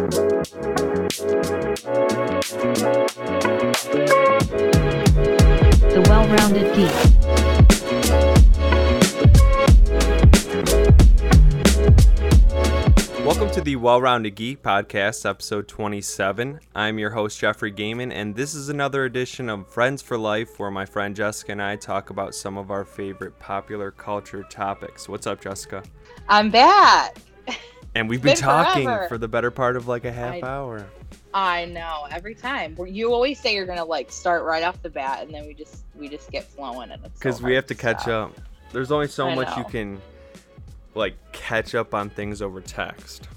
The Well-Rounded Geek. Welcome to the Well Rounded Geek Podcast, episode 27. I'm your host, Jeffrey Gahman, and this is another edition of Friends for Life where my friend Jessica and I talk about some of our favorite popular culture topics. What's up, Jessica? I'm back. And we've been Been talking forever. for the better part of like a half I- hour. I know. Every time you always say you're gonna like start right off the bat, and then we just we just get flowing, and it's so Because we have to catch stop. up. There's only so I much you can like catch up on things over text.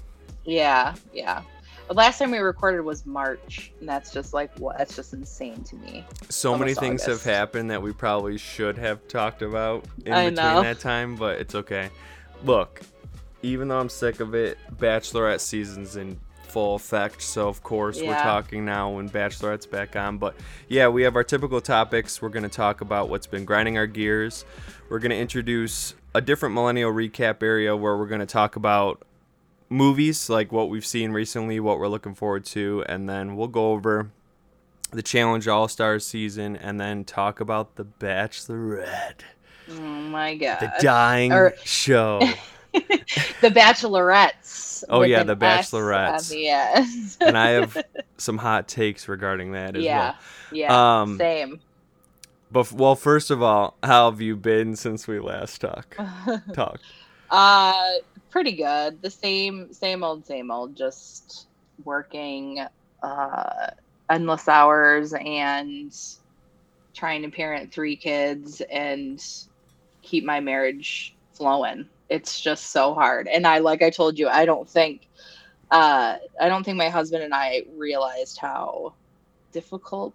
Yeah, yeah. The last time we recorded was March, and that's just like what? That's just insane to me. So many things August. have happened that we probably should have talked about in I between know. that time, but it's okay. Look, even though I'm sick of it, Bachelorette season's in full effect, so of course we're talking now when Bachelorette's back on. But yeah, we have our typical topics. We're going to talk about what's been grinding our gears. We're going to introduce a different millennial recap area where we're going to talk about movies, like what we've seen recently, what we're looking forward to, and then we'll go over the Challenge All Stars season and then talk about the Bachelorette, Oh my god. the dying or- show. the Bachelorettes. Oh, yeah, the Bachelorettes. end. and I have some hot takes regarding that as yeah, yeah, Um, same. well. But well, first of all, how have you been since we last talk talked? Uh, pretty good. The same, same old, same old. Just working uh, endless hours and trying to parent three kids and keep my marriage flowing. It's just so hard. And I, like I told you, I don't think, uh, I don't think my husband and I realized how difficult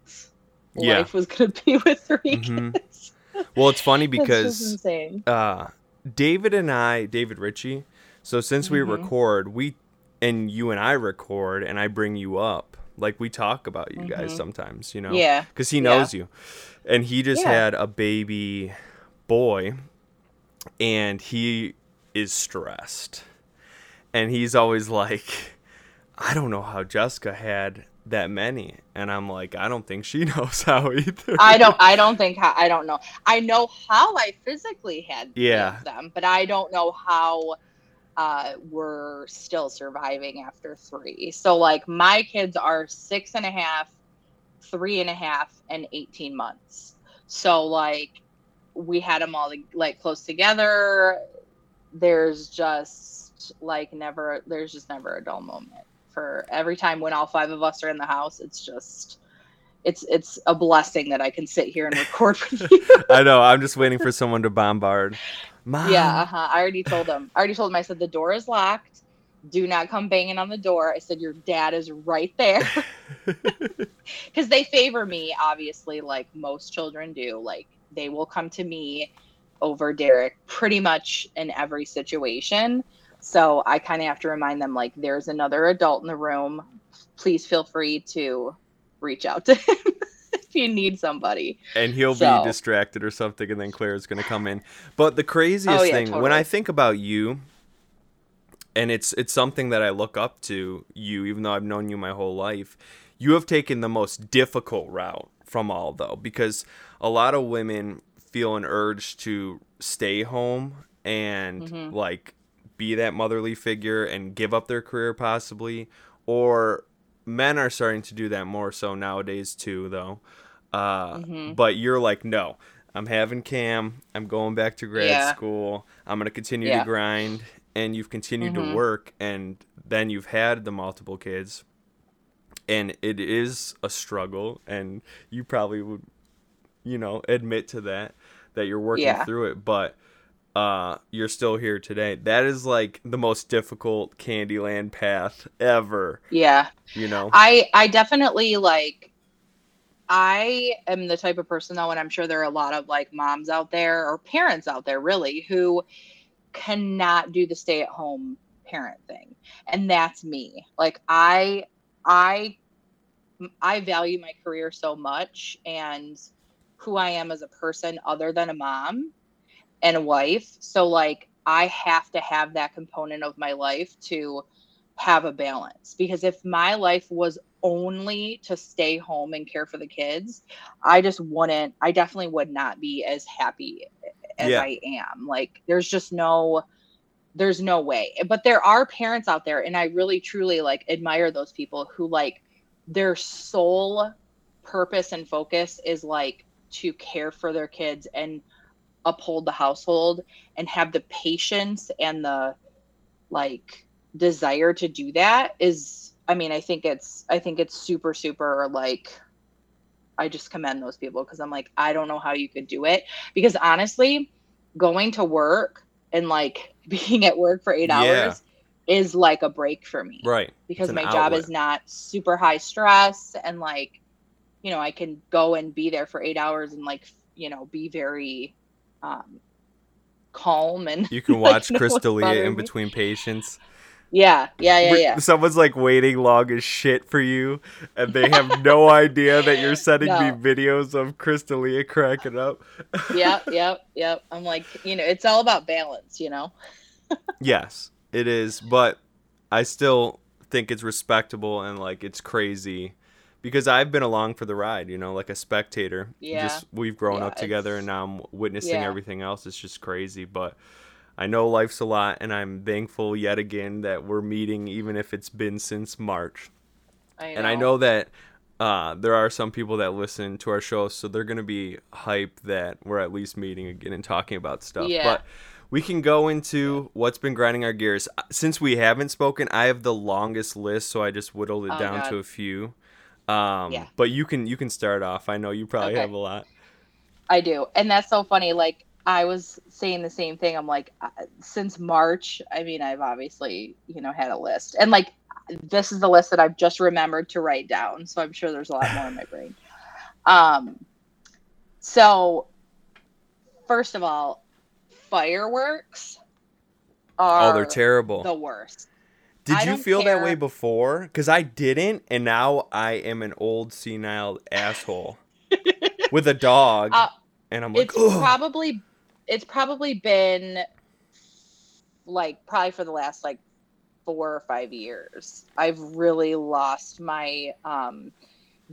Yeah. life was going to be with 3 Mhm. kids. Well, it's funny because uh, David and I, David Ritchie. So since we Mhm. record, we and you and I record, and I bring you up. Like we talk about you guys Mhm. sometimes, you know. Yeah. because he Yeah. knows you. And he just Yeah. had a baby boy, and he is stressed. And he's always like, I don't know how Jessica had that many. And I'm like, I don't think she knows how either. I don't. I don't think. How, I don't know. I know how I physically had Yeah. them, but I don't know how uh, we're still surviving after three. So like my kids are six and a half, three and a half, and eighteen months. So like we had them all like close together. There's just like never. There's just never a dull moment. For every time when all five of us are in the house, it's just it's it's a blessing that I can sit here and record with you. I know. I'm just waiting for someone to bombard. Mom. yeah, uh-huh. I already told them I already told him. I said the door is locked. Do not come banging on the door. I said your dad is right there because they favor me, obviously, like most children do. Like they will come to me over Derek pretty much in every situation. So I kind of have to remind them, like, there's another adult in the room. Please feel free to reach out to him if you need somebody. and he'll So- be distracted or something, and then Claire's gonna come in. But the craziest Oh, yeah, thing when. I think about you, and it's it's something that I look up to you, even though I've known you my whole life. You have taken the most difficult route from all though, because a lot of women feel an urge to stay home and Mhm. like be that motherly figure and give up their career possibly, or men are starting to do that more so nowadays too though. Uh, Mhm. But you're like, no, I'm having Cam. I'm going back to grad Yeah. school. I'm gonna continue Yeah. to grind, and you've continued to Mhm. work, and then you've had the multiple kids, and it is a struggle, and you probably would, you know, admit to that that you're working Yeah. through it, but. Uh, you're still here today. That is like the most difficult Candyland path ever. Yeah. You know. I I definitely like I am the type of person though, and I'm sure there are a lot of like moms out there or parents out there really who cannot do the stay at home parent thing. And that's me. Like I I I value my career so much and who I am as a person other than a mom and a wife. So like I have to have that component of my life to have a balance because if my life was only to stay home and care for the kids, I just wouldn't, I definitely would not be as happy as Yeah. I am. Like, there's just no, there's no way. But there are parents out there, and I really truly like admire those people who like their sole purpose and focus is like to care for their kids and uphold the household and have the patience and the like desire to do that is i mean i think it's i think it's super super like i just commend those people because i'm like i don't know how you could do it because honestly going to work and like being at work for eight Yeah. hours is like a break for me Right. because my job is not super high stress and like you know i can go and be there for eight hours and like you know be very um calm and You can watch no one's Crystalia in between patients. yeah yeah yeah yeah. Someone's like waiting long as shit for you, and they have no idea that you're sending me videos of Crystalia cracking up. yep yep yep. I'm like you know it's all about balance you know? Yes, it is, but I still think it's respectable and like it's crazy because I've been along for the ride, you know, like a spectator. Yeah. Just we've grown Yeah, up together and now I'm witnessing Yeah. everything else. It's just crazy, but I know life's a lot and I'm thankful yet again that we're meeting even if it's been since March. I. And I know that uh, there are some people that listen to our show, so they're gonna be hyped that we're at least meeting again and talking about stuff. Yeah. But we can go into what's been grinding our gears. Uh, Since we haven't spoken, I have the longest list, so I just whittled it Oh, down God. to a few. Um, Yeah. But you can you can start off. I know you probably Okay. have a lot. I do. And that's so funny. Like, I was saying the same thing. I'm like, uh, since March, I mean, I've obviously, you know, had a list. And like, this is the list that I've just remembered to write down. So I'm sure there's a lot more in my brain. Um, so, first of all, fireworks are Oh, they're terrible. the worst. Did you feel that way before? Because I didn't, and now I am an old senile asshole with a dog, Uh, and I'm like, it's Ugh. probably it's probably been like probably for the last like four or five years i've really lost my um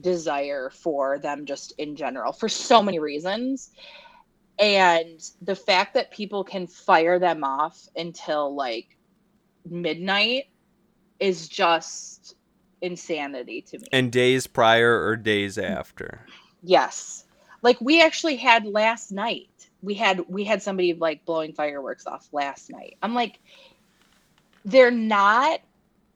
desire for them just in general for so many reasons and the fact that people can fire them off until like midnight is just insanity to me and days prior or days after. Yes. Like we actually had last night. We had we had somebody like blowing fireworks off last night. I'm like they're not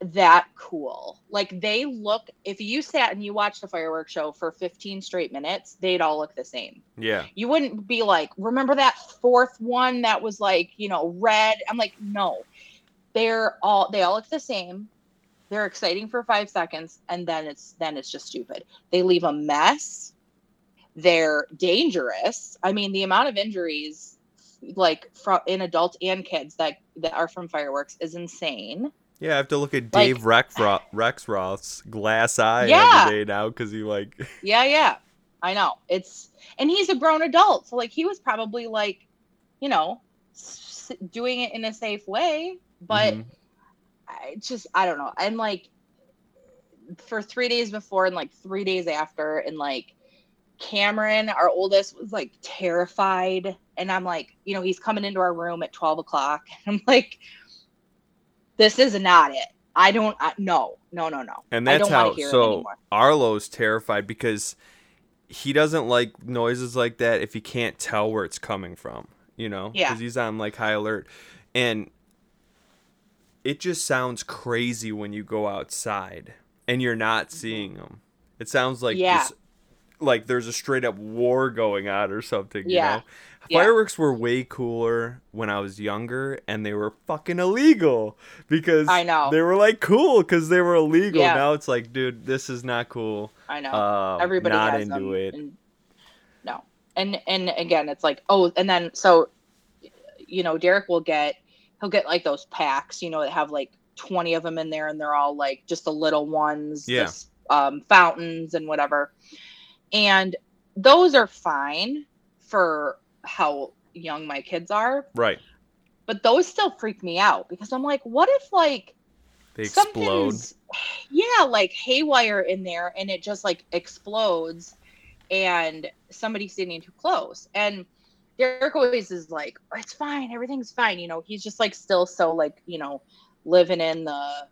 that cool. Like they look if you sat and you watched a fireworks show for 15 straight minutes, they'd all look the same. Yeah. You wouldn't be like, "Remember that fourth one that was like, you know, red?" I'm like, "No. They're all they all look the same. They're exciting for 5 seconds and then it's then it's just stupid. They leave a mess. They're dangerous. I mean, the amount of injuries like from in adults and kids that that are from fireworks is insane. Yeah, I have to look at Like- Dave Rexro- Rexroth's glass eye Yeah. every day now because he like Yeah, yeah. I know. It's and he's a grown adult, so like he was probably like, you know, doing it in a safe way, but Mhm. I just I don't know. And like for 3 days before and like 3 days after and like Cameron, our oldest, was like terrified. And I'm like, you know, he's coming into our room at 12 o'clock. And I'm like, this is not it. I don't, I, no, no, no, no. and I that's how so. Arlo's terrified because he doesn't like noises like that if he can't tell where it's coming from, you know? Yeah. Because he's on like high alert. And it just sounds crazy when you go outside and you're not seeing them. It sounds like. Yeah. like there's a straight up war going on or something, you Yeah. know? Yeah. Fireworks were way cooler when I was younger and they were fucking illegal because I know. they were like cool because they were illegal. Yeah. Now it's like, dude, this is not cool. I know. Um, everybody not has into them. it. And, no, and and again, it's like oh, and then so, you know, Derek will get he'll get like those packs, you know, that have like twenty of them in there, and they're all like just the little ones, Yeah. this, um, fountains and whatever, and those are fine for how young my kids are, Right. but those still freak me out because I'm like, what if like They explode. yeah like haywire in there and it just like explodes and somebody's sitting too close and derek always is like it's fine everything's fine you know he's just like still so like you know living in the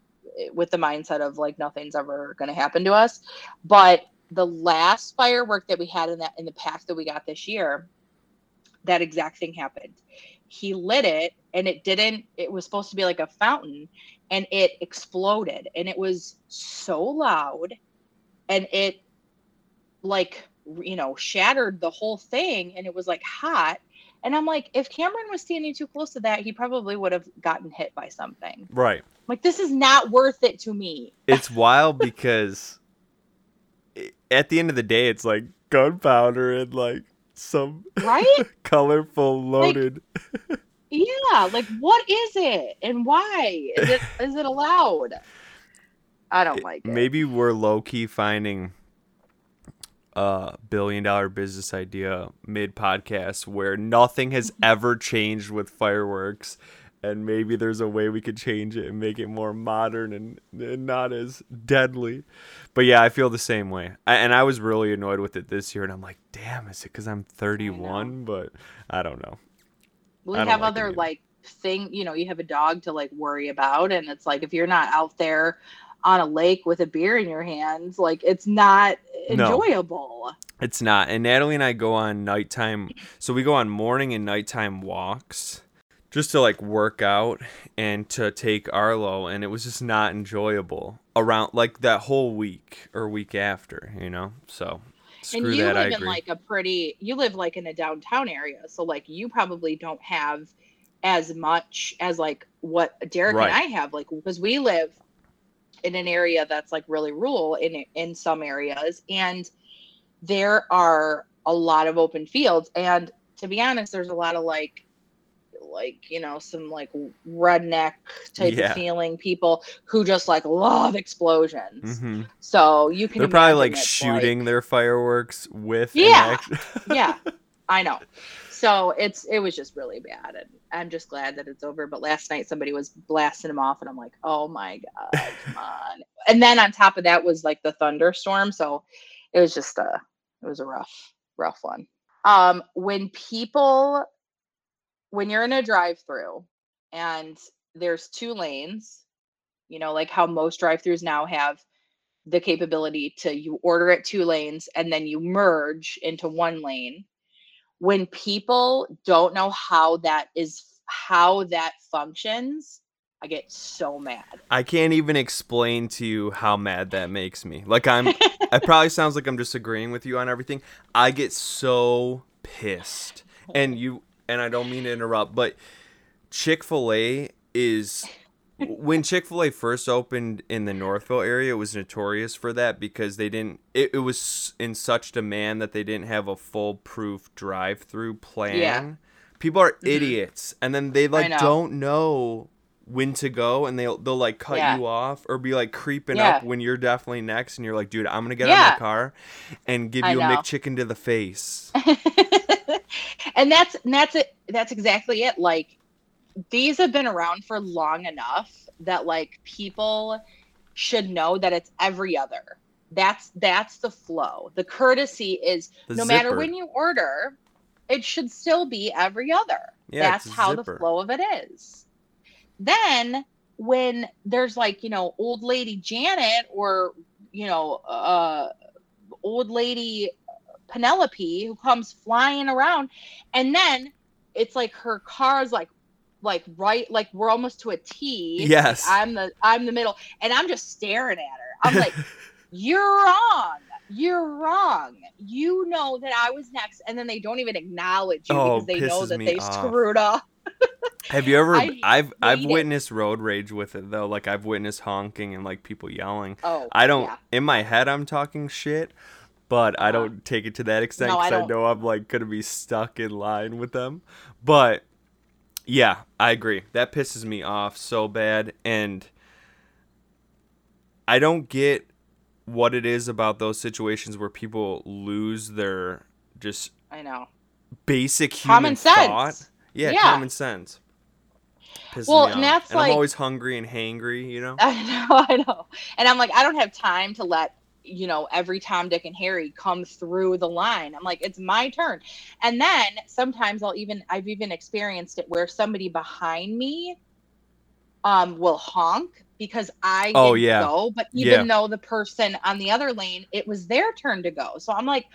with the mindset of like nothing's ever going to happen to us. But the last firework that we had in that in the pack that we got this year that exact thing happened. He lit it and it didn't it was supposed to be like a fountain and it exploded and it was so loud and it like you know shattered the whole thing and it was like hot. And i'm like if cameron was standing too close to that he probably would have gotten hit by something. Right. like this is not worth it to me. It's wild because at the end of the day, it's like gunpowder and like some right? colorful loaded. yeah like what is it? And why? Is it is it allowed? I don't like it. Maybe we're low key finding a billion dollar business idea mid podcast where nothing has ever changed with fireworks. And maybe there's a way we could change it and make it more modern and, and not as deadly. But yeah, I feel the same way. I, and I was really annoyed with it this year. And I'm like, damn, is it because I'm 31? But I don't know. we have like other like thing you know you have a dog to like worry about and it's like if you're not out there on a lake with a beer in your hands like it's not No. enjoyable It's not. And Natalie and I go on nighttime. So we go on morning and nighttime walks just to like work out and to take Arlo. And it was just not enjoyable around like that whole week or week after, you know? So screw and you that. Live in like a pretty you live like in a downtown area so like you probably don't have as much as like what derek Right. and i have like because we live in an area that's like really rural in in some areas and there are a lot of open fields and to be honest there's a lot of like like you know some like redneck type Yeah. of feeling people who just like love explosions Mhm. so you can They're probably like shooting their fireworks with Yeah. act- yeah i know so it's it was just really bad and i'm just glad that it's over but last night somebody was blasting them off and i'm like oh my god come on. And then on top of that was like the thunderstorm so it was just a it was a rough rough one. Um when people when you're in a drive through and there's two lanes you know like how most drive throughs now have the capability to you order at two lanes and then you merge into one lane when people don't know how that is how that functions i get so mad I can't even explain to you how mad that makes me. Like I'm it probably sounds like I'm disagreeing with you on everything. I get so pissed. And you and I don't mean to interrupt, but Chick-fil-A is when Chick-fil-A first opened in the Northville area, it was notorious for that because they didn't it, it was in such demand that they didn't have a foolproof drive-through plan. Yeah. People are Mhm. idiots and then they like know. don't know when to go and they'll they'll like cut Yeah. you off or be like creeping Yeah. up when you're definitely next and you're like, dude, I'm gonna get out of the car and give I you a know. McChicken to the face. and that's and that's it that's exactly it like these have been around for long enough that like people should know that it's every other. That's that's the flow. The courtesy is The no matter when you order it should still be every other. Yeah, that's how the flow of it is. Then when there's like you know old lady janet or you know uh old lady penelope who comes flying around and then it's like her car's like like right like we're almost to a t Yes. Like, i'm the i'm the middle and i'm just staring at her i'm like you're wrong you're wrong you know that i was next and then they don't even acknowledge you Oh, because they know that they off. screwed up Have you ever? I I've I've hate it. witnessed road rage with it though. Like I've witnessed honking and like people yelling. oh I don't. yeah. In my head, I'm talking shit, but I Uh-huh. don't take it to that extent No, I because I, know I'm like gonna be stuck in line with them. But yeah, I agree. That pisses me off so bad, and I don't get what it is about those situations where people lose their just i know basic human common sense thought. Yeah, Yeah. common sense. Pisses Well, me and off. that's and I'm always hungry and hangry, you know? I know, I know. And I'm like, I don't have time to let, you know, every Tom, Dick, and Harry come through the line. I'm like, it's my turn. And then sometimes I'll even, I've even experienced it where somebody behind me um will honk because I Oh, yeah. go, but even Yeah. though the person on the other lane, it was their turn to go. So I'm like,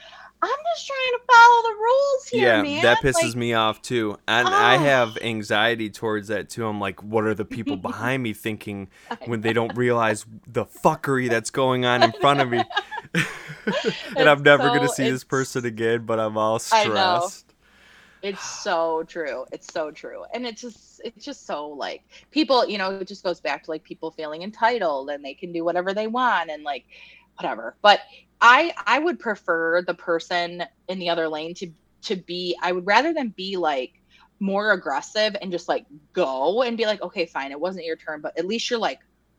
I'm just trying to follow the rules here, yeah, man. that pisses Like, me off too. And I Ah. have anxiety towards that too. I'm like, what are the people behind me thinking when they don't realize the fuckery that's going on in front of me? and I'm never gonna see this person again, but I'm all I know. stressed. It's so true. It's so true. And it's just it's just so like people, you know, it just goes back to like people feeling entitled and they can do whatever they want and like whatever. But I I would prefer the person in the other lane to to be I would rather than be like more aggressive and just like go and be like, okay, fine, it wasn't your turn, but at least you're like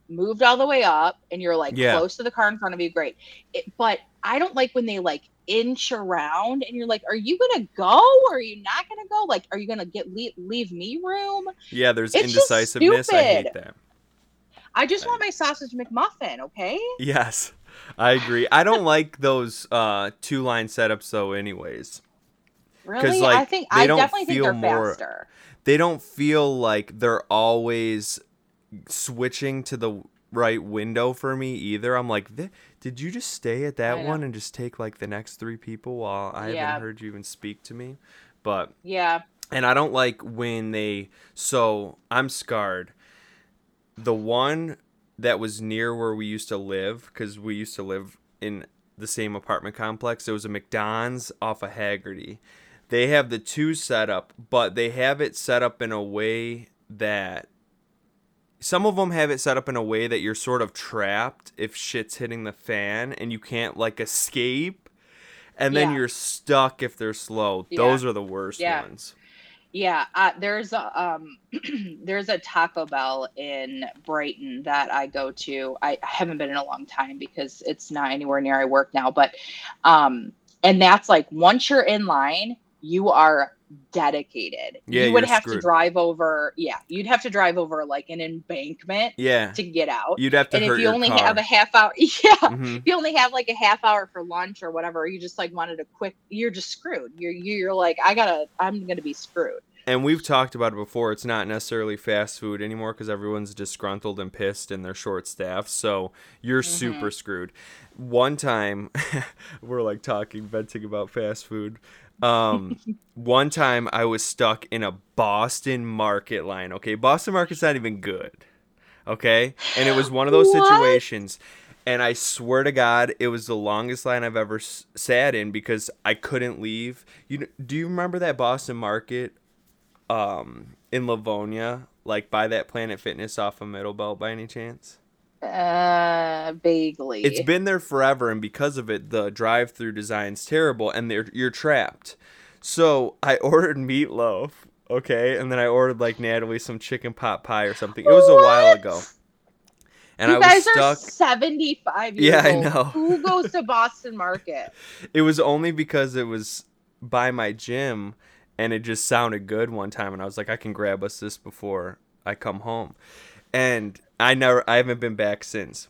moved all the way up and you're like Yeah. close to the car in front of you. Great. It, but I don't like when they like inch around and you're like, are you gonna go or are you not gonna go? Like, are you gonna get leave, leave me room? Yeah, there's It's indecisiveness. I hate that. I just want my sausage McMuffin, okay? Yes, I agree. I don't like those uh, two line setups though. Anyways, Really? like, I think they I don't definitely think they're more- faster. they don't feel like they're always switching to the right window for me either. I'm like, did you just stay at that one and just take like the next three people while I Yeah. haven't heard you even speak to me? But Yeah. and I don't like when they so I'm scarred. The one that was near where we used to live cuz we used to live in the same apartment complex. It was a McDonald's off of Haggerty. They have the two set up, but they have it set up in a way that some of them have it set up in a way that you're sort of trapped if shit's hitting the fan and you can't like escape and then Yeah. you're stuck if they're slow. Yeah. Those are the worst Yeah. ones. Yeah, uh, there's a um, there's a Taco Bell in Brighton that I go to. I, I haven't been in a long time because it's not anywhere near I work now. But um, and that's like once you're in line, you are dedicated. Yeah, you would have to drive over. Yeah, you'd have to drive over like an embankment Yeah. to get out. You'd have to And if you only car. have a half hour, yeah, Mhm. if you only have like a half hour for lunch or whatever, you just like wanted a quick. You're just screwed. You're you're like I gotta. I'm gonna be screwed. And we've talked about it before. It's not necessarily fast food anymore because everyone's disgruntled and pissed and they're short staffed. So you're Mm-hmm. super screwed. One time, we're like talking, venting about fast food. Um, one time I was stuck in a Boston market line. Okay. Boston market's not even good. Okay. And it was one of those What? situations. And I swear to God, it was the longest line I've ever s- sat in because I couldn't leave. You do you remember that Boston market um in Livonia, like by that Planet Fitness off of Middlebelt by any chance? Uh, vaguely. It's been there forever, and because of it, the drive-through design's terrible, and they're, you're trapped. So I ordered meatloaf, okay, and then I ordered like Natalie some chicken pot pie or something. It was a while ago, and you I was guys stuck. are 75 years Yeah, I know. Who goes to Boston Market? It was only because it was by my gym and it just sounded good one time and I was like I can grab us this before I come home. And I never I haven't been back since.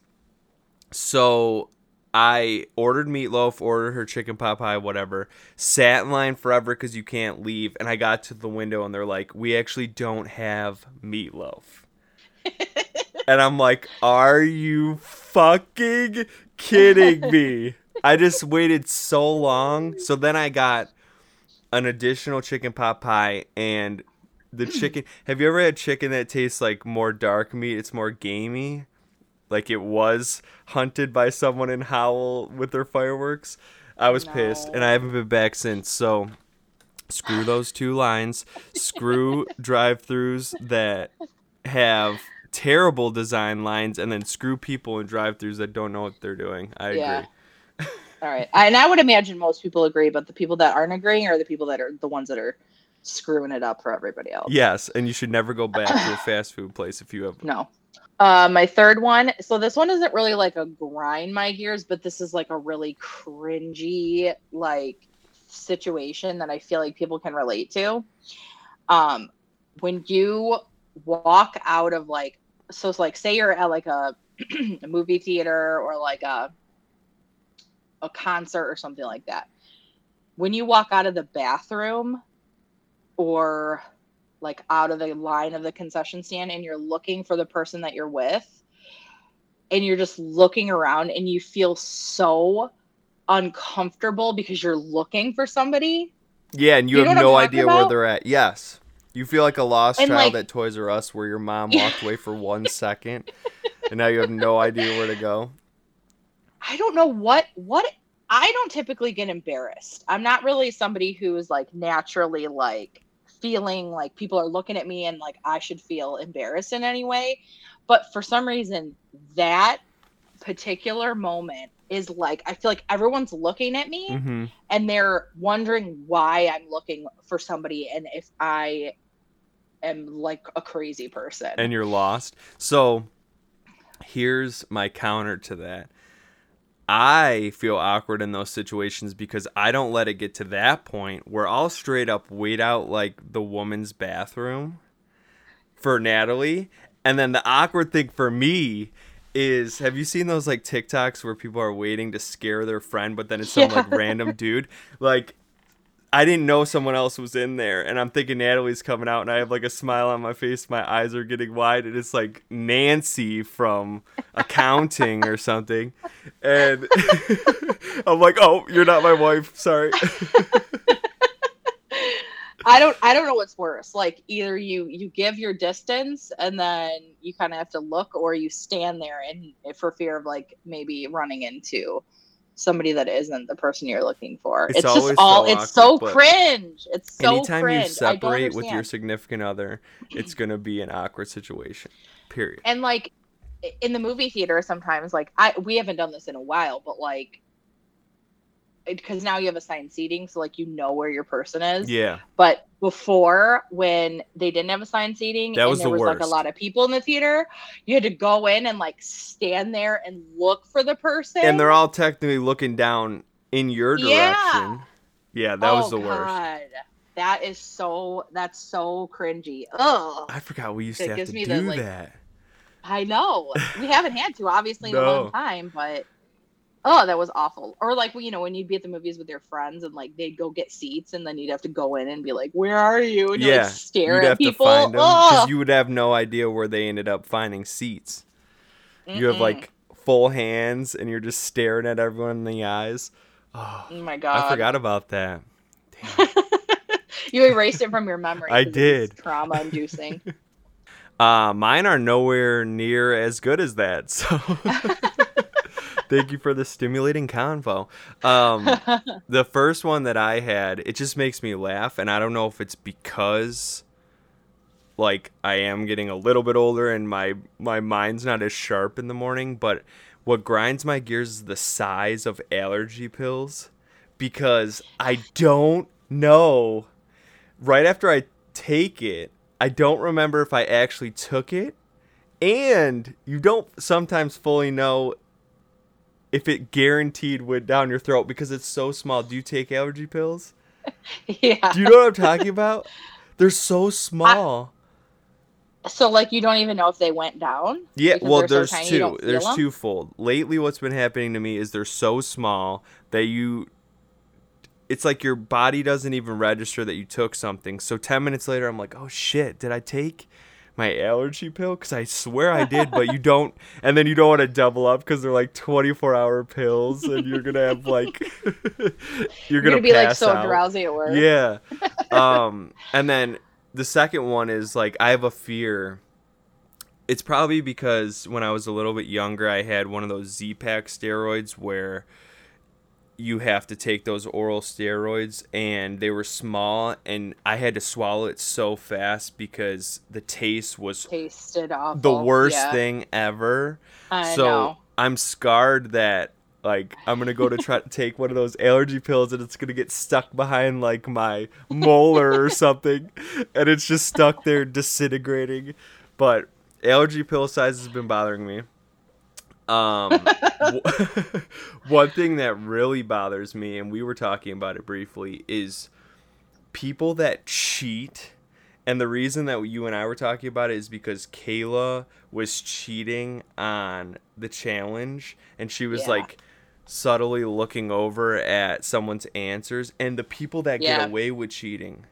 So I ordered meatloaf, ordered her chicken pot pie, whatever. Sat in line forever because you can't leave. And I got to the window and they're like, "We actually don't have meatloaf." and I'm like, "Are you fucking kidding me?" I just waited so long. So then I got an additional chicken pot pie and the chicken. Have you ever had chicken that tastes like more dark meat? It's more gamey. Like it was hunted by someone in Howell with their fireworks. I was pissed and I haven't been back since. So screw those two lines. Screw drive-throughs that have terrible design lines and then screw people in drive-throughs that don't know what they're doing. I Yeah. agree. All right. And I would imagine most people agree, but the people that aren't agreeing are the people that are the ones that are screwing it up for everybody else. Yes, and you should never go back to a fast food place if you have No. Uh, my third one. So this one isn't really like a grind my gears, but this is like a really cringy like situation that I feel like people can relate to. Um, when you walk out of like so it's like say you're at like a, a movie theater or like a a concert or something like that. When you walk out of the bathroom or like out of the line of the concession stand and you're looking for the person that you're with and you're just looking around and you feel so uncomfortable because you're looking for somebody. Yeah, and you, You have no idea where they're at. Yes. You feel like a lost And, child like- at Toys R Us where your mom walked away for one second and now you have no idea where to go. I don't know what what I don't typically get embarrassed. I'm not really somebody who is like naturally like feeling like people are looking at me and like I should feel embarrassed in any way. But for some reason that particular moment is like I feel like everyone's looking at me hmm and they're wondering why I'm looking for somebody and if I am like a crazy person. And you're lost. So here's my counter to that. I feel awkward in those situations because I don't let it get to that point where I'll straight up wait out like the woman's bathroom for Natalie. And then the awkward thing for me is have you seen those like TikToks where people are waiting to scare their friend, but then it's some Yeah. like random dude? Like I didn't know someone else was in there, and I'm thinking Natalie's coming out, and I have like a smile on my face. My eyes are getting wide, and it's like Nancy from accounting or something. And I'm like, oh, you're not my wife. Sorry. I don't I don't know what's worse. Like either you you give your distance and then you kind of have to look or you stand there and for fear of like maybe running into somebody that isn't the person you're looking for. It's It's, always just all so it's so awkward, but cringe. It's so Anytime cringe. you separate with your significant other, it's gonna be an awkward situation. Period. and like in the movie theater sometimes like I we haven't done this in a while, but like because now you have assigned seating, so like you know where your person is. Yeah. But before, when they didn't have assigned seating That and was there the was like a lot of people in the theater, you had to go in and like stand there and look for the person. And they're all technically looking down in your direction. Yeah. Yeah, that was Oh, the worst. God. That is so. That's so cringy. Ugh. I forgot we used It to have to do the, like, that. I know. We haven't had to obviously in a long time, but oh, that was awful. Or like you know when you'd be at the movies with your friends and like they'd go get seats and then you'd have to go in and be like, "Where are you?" And Yeah, like stare at people. because you would have no idea where they ended up finding seats. You have like full hands and you're just staring at everyone in the eyes. Oh, Oh my god! I forgot about that. you erased it from your memory. I did. Trauma inducing. Uh, mine are nowhere near as good as that. So thank you for the stimulating convo. Um, the first one that I had, it just makes me laugh, and I don't know if it's because like I am getting a little bit older and my my mind's not as sharp in the morning, but what grinds my gears is the size of allergy pills because I don't know right after I take it, I don't remember if I actually took it and you don't sometimes fully know if it guaranteed went down your throat because it's so small. Do you take allergy pills? yeah. Do you know what I'm talking about? They're so small. So like you don't even know if they went down. yeah, well, they're so there's tiny, two. There's 'em? twofold. Lately, what's been happening to me is they're so small that you. It's like your body doesn't even register that you took something. So 10 minutes later, I'm like, oh shit, did I take my allergy pill? Because I swear I did, but you don't. And then you don't want to double up because they're like 24 hour pills and you're going to have like. you're gonna to be like so out. drowsy at work. Yeah. Um, and then the second one is like I have a fear. It's probably because when I was a little bit younger, I had one of those Z-Pak steroids where you have to take those oral steroids, and they were small, and I had to swallow it so fast because the taste was Tasted awful. the worst Yeah, thing ever I so know. I'm scarred that like I'm gonna go to try to take one of those allergy pills and it's gonna get stuck behind like my molar or something, and it's just stuck there disintegrating. But allergy pill size has been bothering me. Um, w- one thing that really bothers me, and we were talking about it briefly, is people that cheat And the reason that you and I were talking about it is because Kayla was cheating on the challenge and she was Yeah. like subtly looking over at someone's answers and the people that Yeah. get away with cheating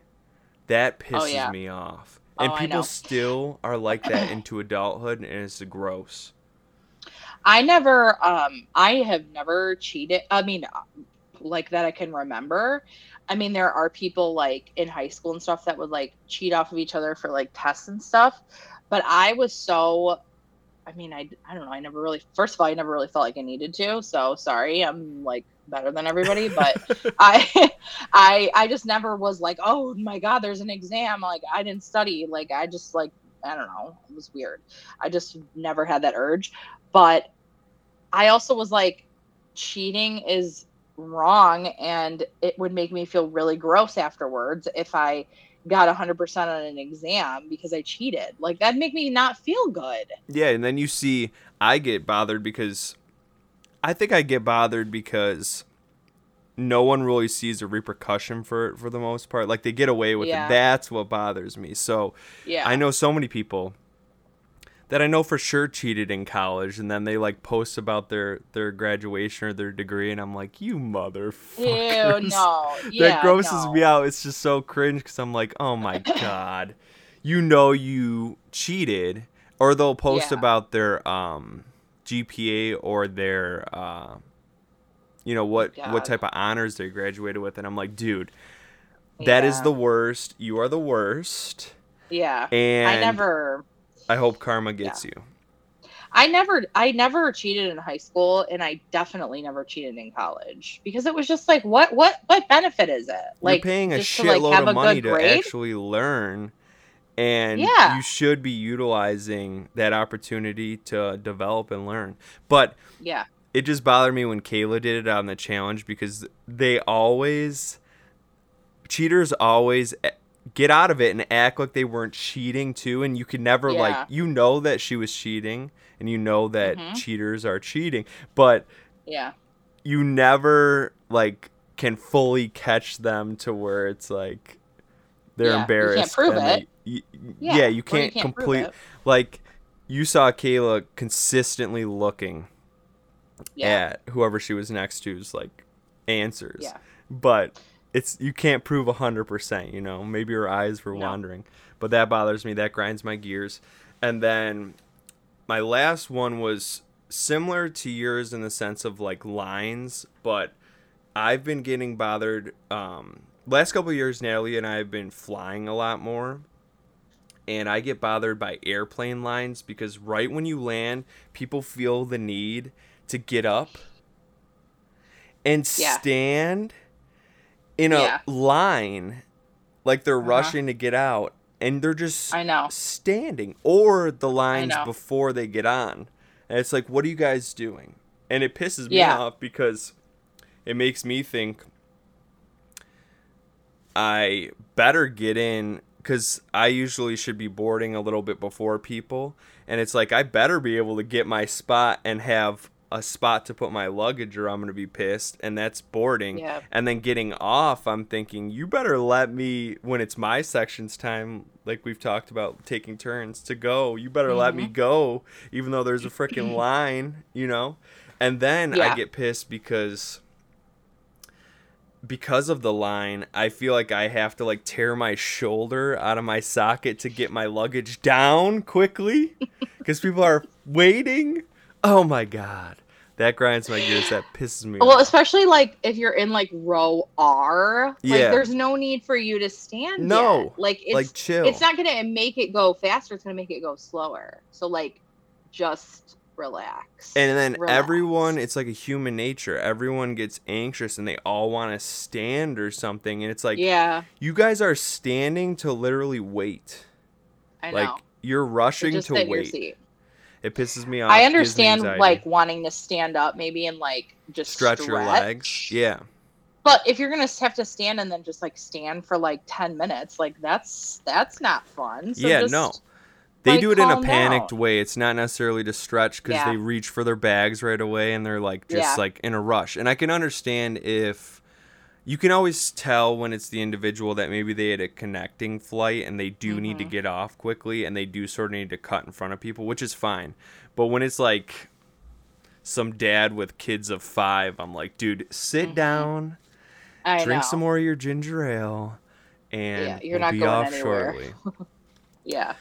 that pisses Oh, yeah. me off. And Oh, people still are like that into adulthood and it's gross. I never, um, I have never cheated. I mean, like that I can remember. I mean, there are people like in high school and stuff that would like cheat off of each other for like tests and stuff. But I was so, I mean, I, I don't know. I never really, first of all, I never really felt like I needed to. So sorry, I'm like better than everybody. But I, I, I just never was like, oh my God, there's an exam. Like I didn't study. Like I just like, I don't know. It was weird. I just never had that urge. But I also was like, cheating is wrong and it would make me feel really gross afterwards if I got 100% on an exam because I cheated. Like, that'd make me not feel good. Yeah, and then you see I get bothered because I think I get bothered because no one really sees a repercussion for it for the most part. Like they get away with Yeah. it. That's what bothers me. So Yeah. I know so many people that I know for sure cheated in college and then they like post about their their graduation or their degree and I'm like, "You motherfuckers." Ew, no. Yeah, that grosses no. me out. It's just so cringe because I'm like, oh my god, you know you cheated, or they'll post Yeah. about their um GPA or their uh, you know what what type of honors they graduated with, and I'm like, dude, that is Yeah. the worst. You are the worst, Yeah. and I never. I hope karma gets you. I never I never cheated in high school and I definitely never cheated in college because it was just like what what what benefit is it? Like You're paying a to, like, shitload of a money to grade? actually learn. And Yeah. you should be utilizing that opportunity to develop and learn. But Yeah. it just bothered me when Kayla did it on the challenge because they always cheaters always get out of it and act like they weren't cheating too and you could never like you know that she was cheating and you know that Mhm. cheaters are cheating but Yeah. you never like can fully catch them to where it's like they're Yeah, you can't embarrassed. prove it. they- Yeah, yeah, you you can't, can't complete like you saw Kayla consistently looking Yeah. at whoever she was next to's like answers. Yeah. But it's you can't prove hundred percent, you know. Maybe her eyes were No. wandering. But that bothers me. That grinds my gears. And then my last one was similar to yours in the sense of like lines, but I've been getting bothered. Um, last couple of years, Natalie and I have been flying a lot more, and I get bothered by airplane lines because right when you land, people feel the need to get up and Yeah. stand in a Yeah. line like they're Uh-huh. rushing to get out, and they're just I know. standing or the lines before they get on. And it's like, what are you guys doing? And it pisses me Yeah. off because it makes me think I better get in because I usually should be boarding a little bit before people. And it's like, I better be able to get my spot and have a spot to put my luggage or I'm going to be pissed. And that's boarding. Yeah. And then getting off, I'm thinking, you better let me, when it's my section's time, like we've talked about taking turns to go, you better let me mm-hmm. go, even though there's a freaking line, you know? And then I get pissed because because of the line, I feel like I have to like tear my shoulder out of my socket to get my luggage down quickly because people are waiting. Oh my god. That grinds my gears. That pisses me off. Well, off. especially like if you're in like row R, like Yeah. there's no need for you to stand. No. yet. like it's like chill. it's not gonna make it go faster. It's gonna make it go slower. So like, just relax. and then Relax. everyone, it's like a human nature. Everyone gets anxious and they all want to stand or something. And it's like, yeah, you guys are standing to literally wait. I know. You're rushing to wait. It pisses me off. I understand like wanting to stand up maybe and like just stretch, your legs. Yeah. But if you're gonna have to stand and then just like stand for like ten minutes, like that's that's not fun. So yeah, just, no. They like, do it in a panicked down. way. It's not necessarily to stretch because Yeah. they reach for their bags right away and they're like just Yeah. like in a rush. And I can understand if you can always tell when it's the individual that maybe they had a connecting flight and they do need to Mhm. get off quickly and they do sort of need to cut in front of people, which is fine. But when it's like some dad with kids of five, I'm like, dude, sit Mhm. down, I drink know. some more of your ginger ale, and Yeah, you're we'll not be going off anywhere. shortly. Yeah.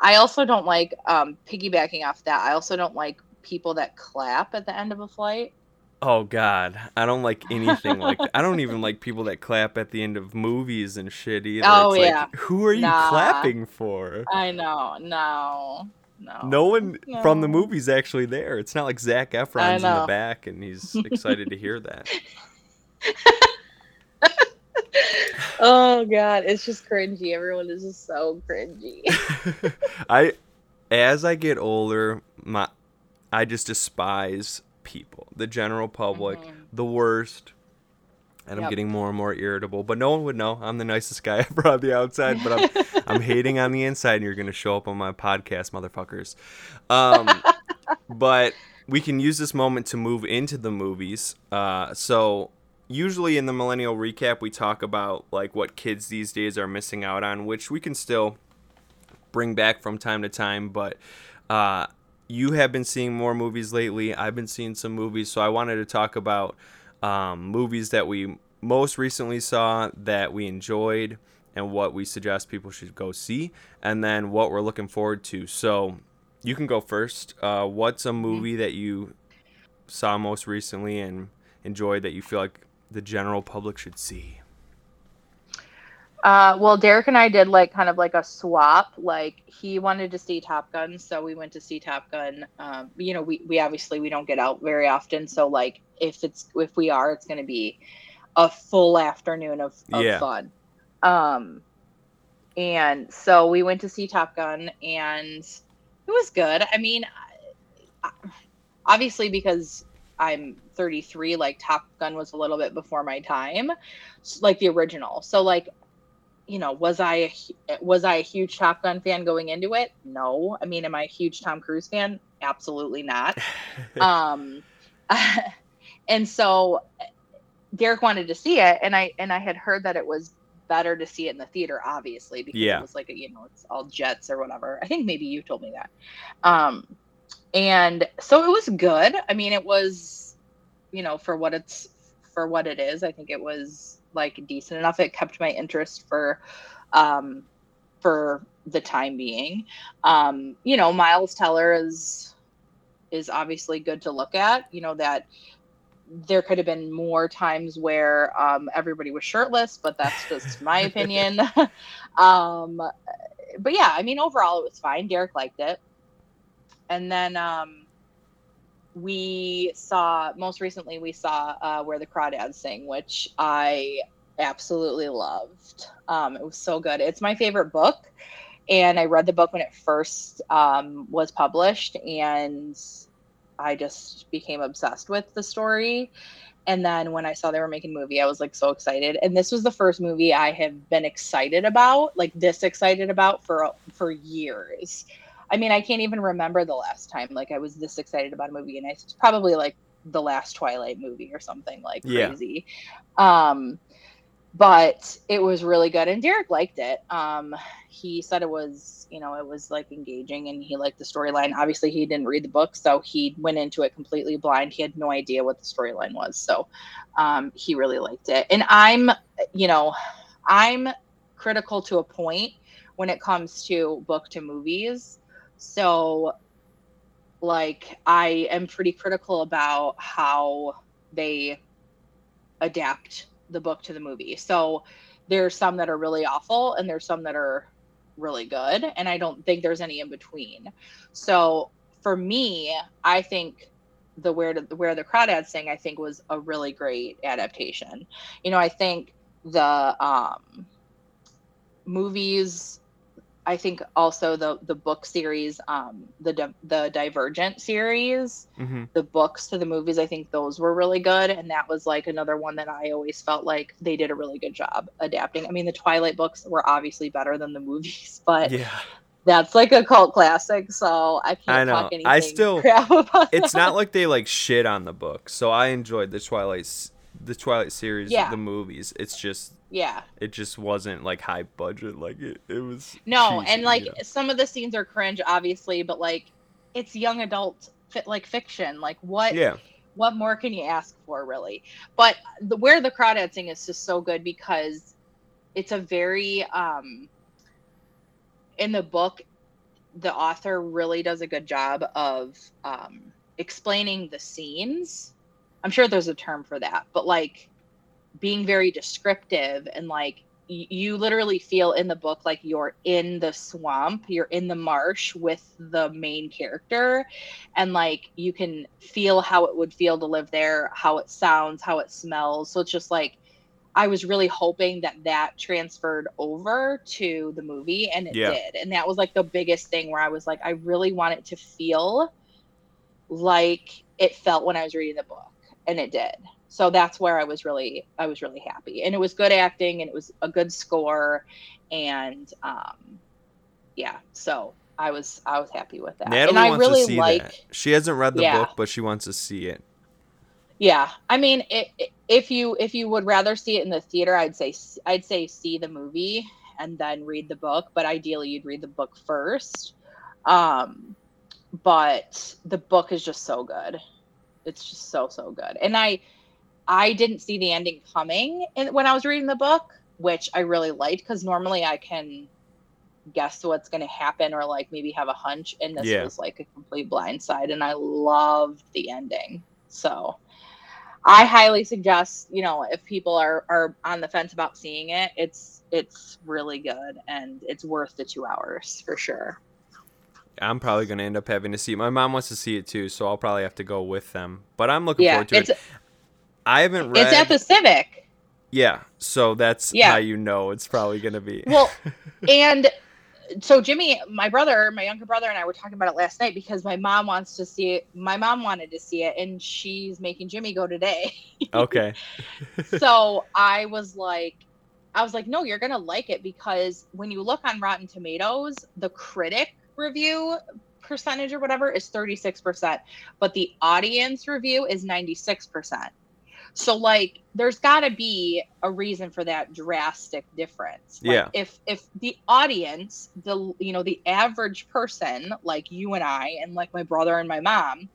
I also don't like um piggybacking off that. I also don't like people that clap at the end of a flight. Oh God, I don't like anything like that. I don't even like people that clap at the end of movies and shit either. Oh, it's like, yeah. who are you Nah. clapping for? I know. No. No. No one from the movie's actually there. It's not like Zac Efron's in the back and he's excited to hear that. oh god, it's just cringy. Everyone is just so cringy. I, as I get older, my, I just despise people, the general public, Mhm. the worst. And I'm getting more and more irritable. But no one would know. I'm the nicest guy ever on the outside, but I'm I'm hating on the inside, and you're gonna show up on my podcast, motherfuckers. Um, but we can use this moment to move into the movies. Uh, so usually in the millennial recap, we talk about like what kids these days are missing out on, which we can still bring back from time to time. But uh, you have been seeing more movies lately. I've been seeing some movies, so I wanted to talk about um, movies that we most recently saw that we enjoyed and what we suggest people should go see, and then what we're looking forward to. So you can go first. Uh, what's a movie that you saw most recently and enjoyed that you feel like the general public should see? Uh, well, Derek and I did like kind of like a swap. Like he wanted to see Top Gun, so we went to see Top Gun. Um, you know, we we obviously we don't get out very often, so like if it's if we are, it's going to be a full afternoon of, of Yeah. fun. Um, and so we went to see Top Gun, and it was good. I mean, obviously because I'm 33, like Top Gun was a little bit before my time, like the original. So like you know, was I a, was I a huge Top Gun fan going into it? No. I mean, am I a huge Tom Cruise fan? Absolutely not. um, and so Derek wanted to see it, and I and I had heard that it was better to see it in the theater, obviously, because Yeah. it was like a, you know it's all jets or whatever. I think maybe you told me that. Um, and so it was good. I mean, it was, you know, for what it's for what it is. I think it was like decent enough. It kept my interest for, um, for the time being. Um, you know, Miles Teller is is obviously good to look at. You know that there could have been more times where um, everybody was shirtless, but that's just my opinion. um, but yeah, I mean, overall it was fine. Derek liked it, and then um, we saw most recently we saw uh, where the crawdads sing, which I absolutely loved. Um, it was so good. It's my favorite book, and I read the book when it first um, was published, and I just became obsessed with the story. And then when I saw they were making a movie, I was like so excited. And this was the first movie I have been excited about, like this excited about for for years. I mean, I can't even remember the last time like I was this excited about a movie, and it's probably like the last Twilight movie or something like Yeah. crazy. Um, but it was really good, and Derek liked it. Um, he said it was, you know, it was like engaging, and he liked the storyline. Obviously, he didn't read the book, so he went into it completely blind. He had no idea what the storyline was, so um, he really liked it. And I'm, you know, I'm critical to a point when it comes to book to movies. So, like, I am pretty critical about how they adapt the book to the movie. So, there's some that are really awful, and there's some that are really good, and I don't think there's any in between. So, for me, I think the where the where the crawdads sing, I think was a really great adaptation. You know, I think the um, movies I think also the the book series, um, the the Divergent series, hmm the books to the movies, I think those were really good, and that was like another one that I always felt like they did a really good job adapting. I mean, the Twilight books were obviously better than the movies, but Yeah. that's like a cult classic, so I can't I know. talk anything I still- crap about It's that. not like they like shit on the book. So I enjoyed the Twilight the Twilight series, Yeah. the movies. It's just Yeah. it just wasn't like high budget. Like it, it was No, cheesy, and like yeah. some of the scenes are cringe, obviously, but like it's young adult fit like fiction. Like what yeah, what more can you ask for really? But the where the crawdads sing is just so good because it's a very um in the book the author really does a good job of um explaining the scenes. I'm sure there's a term for that, but like being very descriptive and like y- you literally feel in the book like you're in the swamp, you're in the marsh with the main character and like you can feel how it would feel to live there, how it sounds, how it smells. So it's just like I was really hoping that that transferred over to the movie and it Yeah. did. And that was like the biggest thing where I was like I really want it to feel like it felt when I was reading the book and it did. So that's where I was really I was really happy. And it was good acting and it was a good score and um yeah, so I was I was happy with that. Natalie and I wants really to see like that. She hasn't read the Yeah. book, but she wants to see it. yeah. I mean, i i- if you if you would rather see it in the theater, I'd say I'd say see the movie and then read the book, but ideally you'd read the book first. Um but the book is just so good. It's just so so good. And I I didn't see the ending coming in, when I was reading the book, which I really liked because normally I can guess what's going to happen or like maybe have a hunch and this Yeah. was like a complete blindside and I loved the ending. So I highly suggest, you know, if people are are on the fence about seeing it, it's it's really good and it's worth the 2 hours for sure. I'm probably gonna end up having to see it. My mom wants to see it too, so I'll probably have to go with them. But I'm looking Yeah, forward to it's it. I haven't read. it's at the Civic. yeah, so that's Yeah. how you know it's probably gonna be. Well, and so Jimmy, my brother, my younger brother, and I were talking about it last night because my mom wants to see it. My mom wanted to see it, and she's making Jimmy go today. okay. so I was like, I was like, no, you're gonna like it because when you look on Rotten Tomatoes, the critic review percentage or whatever is 36%, but the audience review is 96%. So like there's got to be a reason for that drastic difference. Like, Yeah. If if the audience, the you know, the average person like you and I and like my brother and my mom,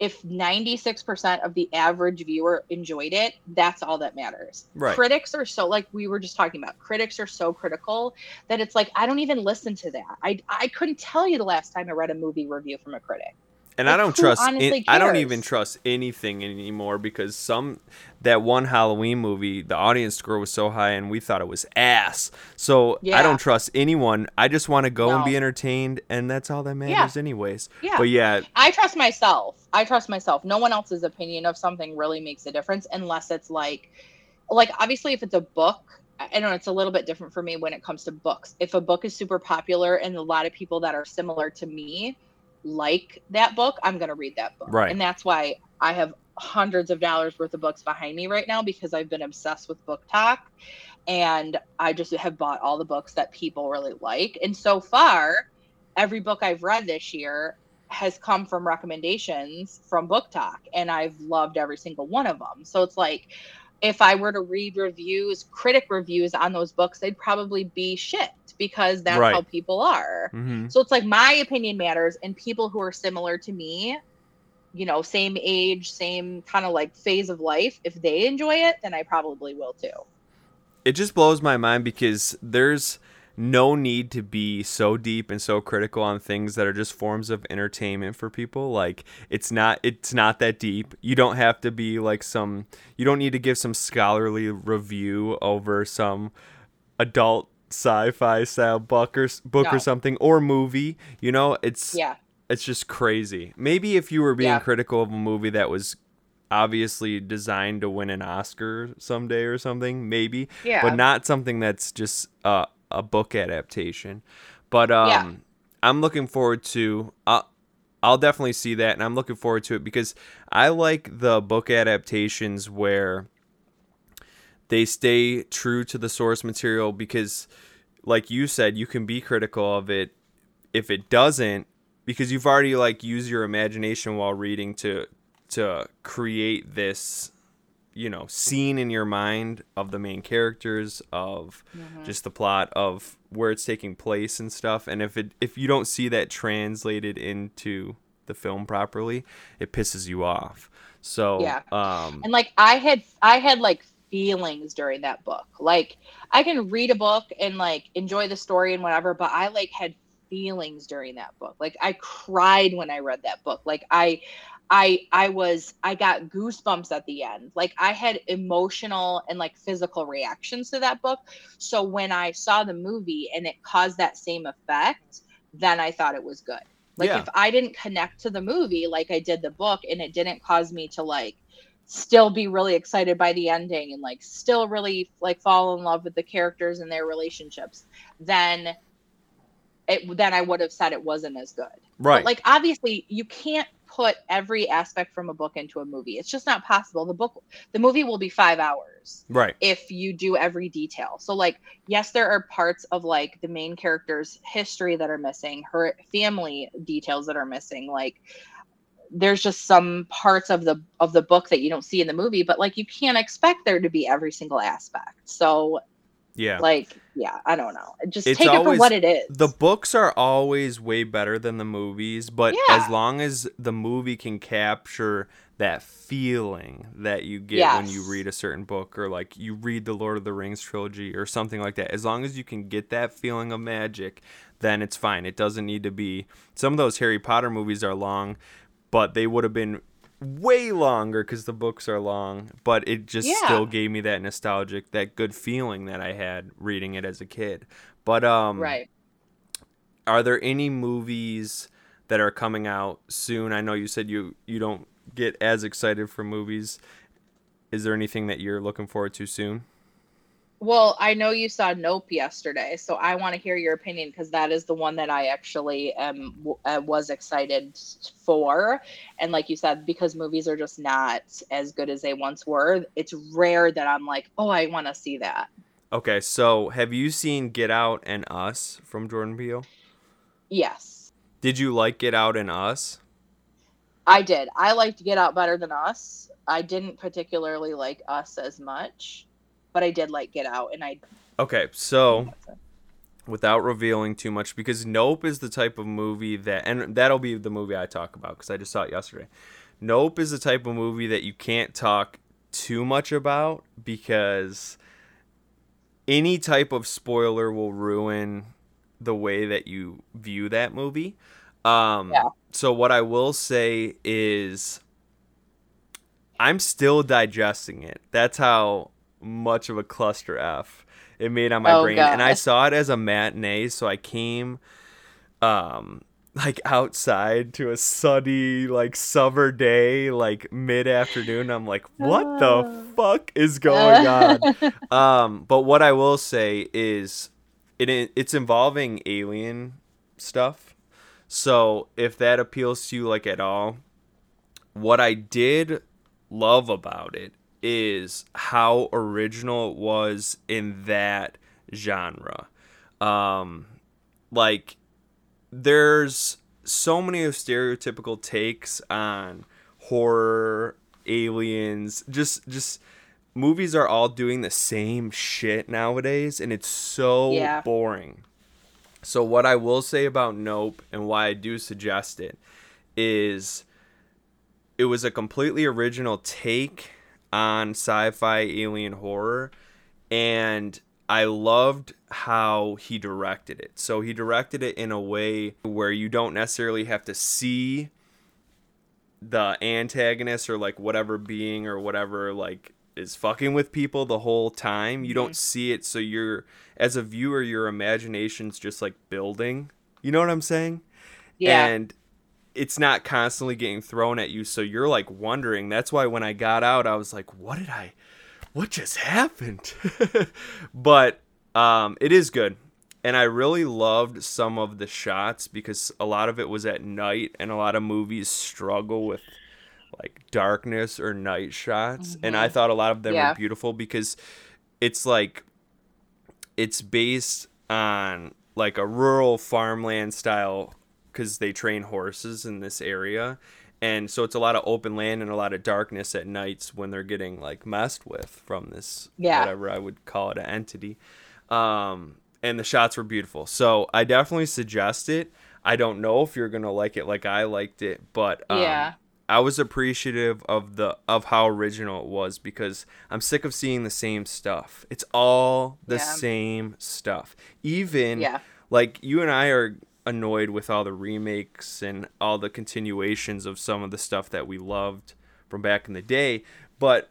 if 96% of the average viewer enjoyed it, that's all that matters. Right. Critics are so like we were just talking about. Critics are so critical that it's like I don't even listen to that. I I couldn't tell you the last time I read a movie review from a critic. And I don't trust. honestly I don't even trust anything anymore because some that one Halloween movie, the audience score was so high, and we thought it was ass. So I don't trust anyone. I just want to go and be entertained, and that's all that matters, anyways. Yeah. But yeah, I trust myself. I trust myself. No one else's opinion of something really makes a difference unless it's like like obviously if it's a book, I know it's a little bit different for me when it comes to books. If a book is super popular and a lot of people that are similar to me like that book, I'm going to read that book. Right. And that's why I have hundreds of dollars worth of books behind me right now because I've been obsessed with BookTok and I just have bought all the books that people really like. And so far, every book I've read this year has come from recommendations from BookTok, and I've loved every single one of them. So it's like, if I were to read reviews, critic reviews on those books, they'd probably be shit because that's Right. how people are. hmm So it's like my opinion matters, and people who are similar to me, you know, same age, same kind of like phase of life, if they enjoy it, then I probably will too. it just blows my mind because there's no need to be so deep and so critical on things that are just forms of entertainment for people like it's not it's not that deep you don't have to be like some you don't need to give some scholarly review over some adult sci-fi style book or book No. or something or movie you know it's Yeah. it's just crazy. Maybe if you were being Yeah. critical of a movie that was obviously designed to win an Oscar someday or something, maybe, Yeah. but not something that's just uh, a book adaptation. But um, Yeah. I'm looking forward to. I'll, I'll definitely see that, and I'm looking forward to it because I like the book adaptations where they stay true to the source material because like you said you can be critical of it if it doesn't because you've already like used your imagination while reading to to create this you know scene in your mind of the main characters of Mhm. just the plot of where it's taking place and stuff. And if it if you don't see that translated into the film properly it pisses you off. So Yeah. um and like i had i had like feelings during that book. Like i can read a book and like enjoy the story and whatever but i like had feelings during that book. Like i cried when i read that book. Like i i i was i got goosebumps at the end. Like i had emotional and like physical reactions to that book. So when i saw the movie and it caused that same effect then i thought it was good. Like Yeah. if i didn't connect to the movie like i did the book and it didn't cause me to like still be really excited by the ending and like still really like fall in love with the characters and their relationships then it then i would have said it wasn't as good. Right. But like obviously you can't put every aspect from a book into a movie it's just not possible the book the movie will be five hours right if you do every detail. So like yes, there are parts of like the main character's history that are missing, her family details that are missing. Like there's just some parts of the of the book that you don't see in the movie, but like you can't expect there to be every single aspect. So yeah like yeah, I don't know. Just It's take it for what it is. the books are always way better than the movies but Yeah. as long as the movie can capture that feeling that you get when you read a certain book or like you read the lord of the rings trilogy or something like that as long as you can get that feeling of magic then it's fine it doesn't need to be some of those harry potter movies are long but they would have been way longer because the books are long but it just Yeah. still gave me that nostalgic that good feeling that i had reading it as a kid but um right. are there any movies that are coming out soon? I know you said you you don't get as excited for movies. Is there anything that you're looking forward to soon? Well, I know you saw Nope yesterday, so I want to hear your opinion because that is the one that I actually um w- uh, was excited for, and like you said, because movies are just not as good as they once were. It's rare that I'm like, oh, I want to see that. Okay, so have you seen Get Out and Us from Jordan Peele? Yes, Did you like Get Out and Us? I did. I liked Get Out better than Us. I didn't particularly like Us as much, but I did like Get Out, and I. Okay, so without revealing too much because Nope is the type of movie that and that'll be the movie I talk about cuz I just saw it yesterday. Nope is the type of movie that you can't talk too much about because any type of spoiler will ruin the way that you view that movie. Um Yeah. so what I will say is I'm still digesting it. That's how much of a cluster F it made on my Oh, brain. And I saw it as a matinee, so I came um like outside to a sunny like summer day, like mid afternoon. I'm like, what the fuck is going on? um, but what I will say is it it's involving alien stuff. So if that appeals to you like at all, what I did love about it is how original it was in that genre. Um like there's so many of stereotypical takes on horror, aliens, just just movies are all doing the same shit nowadays and it's so Yeah. boring. So what I will say about Nope and why I do suggest it is it was a completely original take on sci-fi alien horror and I loved how he directed it. So he directed it in a way where you don't necessarily have to see the antagonist or like whatever being or whatever like is fucking with people the whole time. You don't mm-hmm. see it so you're as a viewer your imagination's just like building. You know what I'm saying? Yeah. And it's not constantly getting thrown at you so you're like wondering. That's why when I got out I was like what did I what just happened? but um it is good. And I really loved some of the shots because a lot of it was at night and a lot of movies struggle with like darkness or night shots and I thought a lot of them Yeah. were beautiful because it's like it's based on like a rural farmland style because they train horses in this area and so it's a lot of open land and a lot of darkness at nights when they're getting like messed with from this Yeah. whatever I would call it an entity. Um, and the shots were beautiful. So I definitely suggest it. I don't know if you're gonna like it like I liked it, but um, Yeah. I was appreciative of the of how original it was because I'm sick of seeing the same stuff. It's all the Yeah. same stuff. Even Yeah. like you and I are annoyed with all the remakes and all the continuations of some of the stuff that we loved from back in the day, but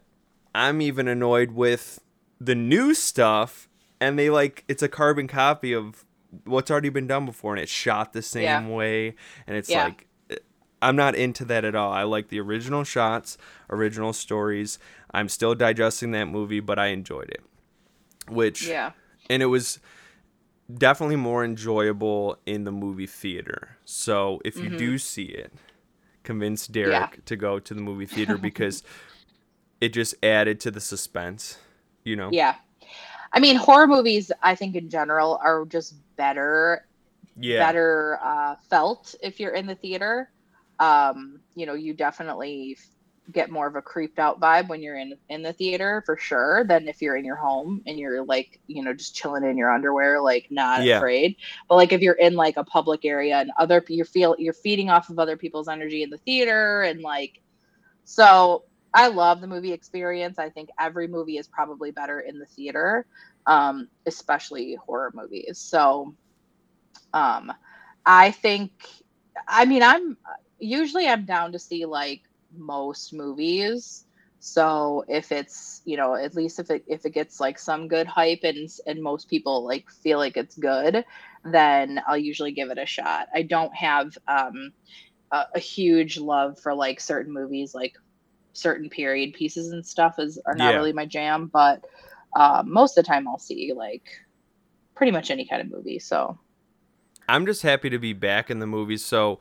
I'm even annoyed with the new stuff and they like it's a carbon copy of what's already been done before and it's shot the same Yeah. way and it's Yeah. like eh, I'm not into that at all. I like the original shots, original stories. I'm still digesting that movie, but I enjoyed it. Which Yeah. and it was definitely more enjoyable in the movie theater. So if you do see it, convince Derek Mm-hmm. Yeah. to go to the movie theater because it just added to the suspense. You know? Yeah. I mean, horror movies, I think in general, are just better, Yeah. better uh, felt if you're in the theater. Um, you know, you definitely get more of a creeped out vibe when you're in in the theater for sure than if you're in your home and you're like, you know, just chilling in your underwear, like not Yeah. afraid. But like if you're in like a public area and other you feel you're feeding off of other people's energy in the theater and like so I love the movie experience. I think every movie is probably better in the theater, um, especially horror movies. So, um, I think, I mean, I'm usually I'm down to see like most movies. So if it's you know at least if it if it gets like some good hype and and most people like feel like it's good, then I'll usually give it a shot. I don't have um, a, a huge love for like certain movies like certain period pieces and stuff is are not Yeah. really my jam but uh, most of the time i'll see like pretty much any kind of movie so I'm just happy to be back in the movies. So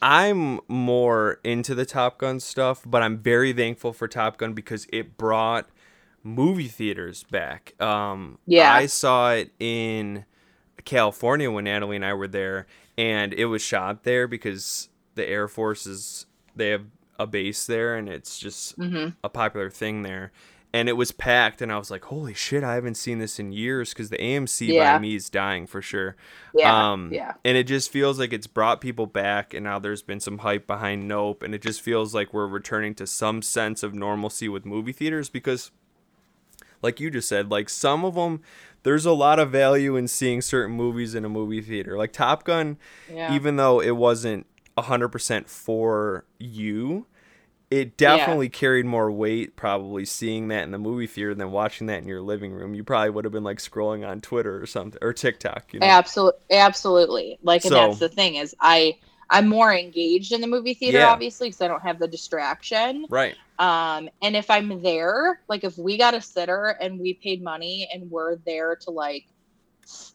I'm more into the Top Gun stuff, but I'm very thankful for Top Gun because it brought movie theaters back. Um, Yeah. I saw it in California when Natalie and I were there, and it was shot there because the Air Force is they have a base there, and it's just mhm. a popular thing there. And it was packed, and I was like, "Holy shit! I haven't seen this in years." Because the AMC Yeah. by me is dying for sure. yeah Um, yeah And it just feels like it's brought people back, and now there's been some hype behind Nope, and it just feels like we're returning to some sense of normalcy with movie theaters because, like you just said, like some of them, there's a lot of value in seeing certain movies in a movie theater. Like Top Gun, yeah even though it wasn't 100% for you, it definitely carried more weight probably seeing that in the movie theater than watching that in your living room. You probably would have been like scrolling on Twitter or something or TikTok, you know. absolutely absolutely like and that's the thing is i i'm more engaged in the movie theater Yeah. obviously because i don't have the distraction Right. um and if i'm there like if we got a sitter and we paid money and we're there to like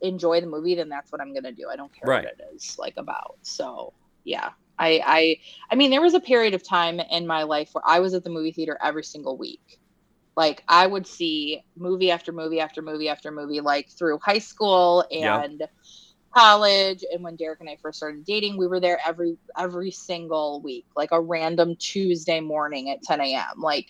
enjoy the movie then that's what i'm gonna do i don't care Right. what it is like about so yeah i i i mean there was a period of time in my life where i was at the movie theater every single week like i would see movie after movie after movie after movie like through high school Yeah. and college and when Derek and I first started dating, we were there every every single week, like a random Tuesday morning at 10 a.m. Like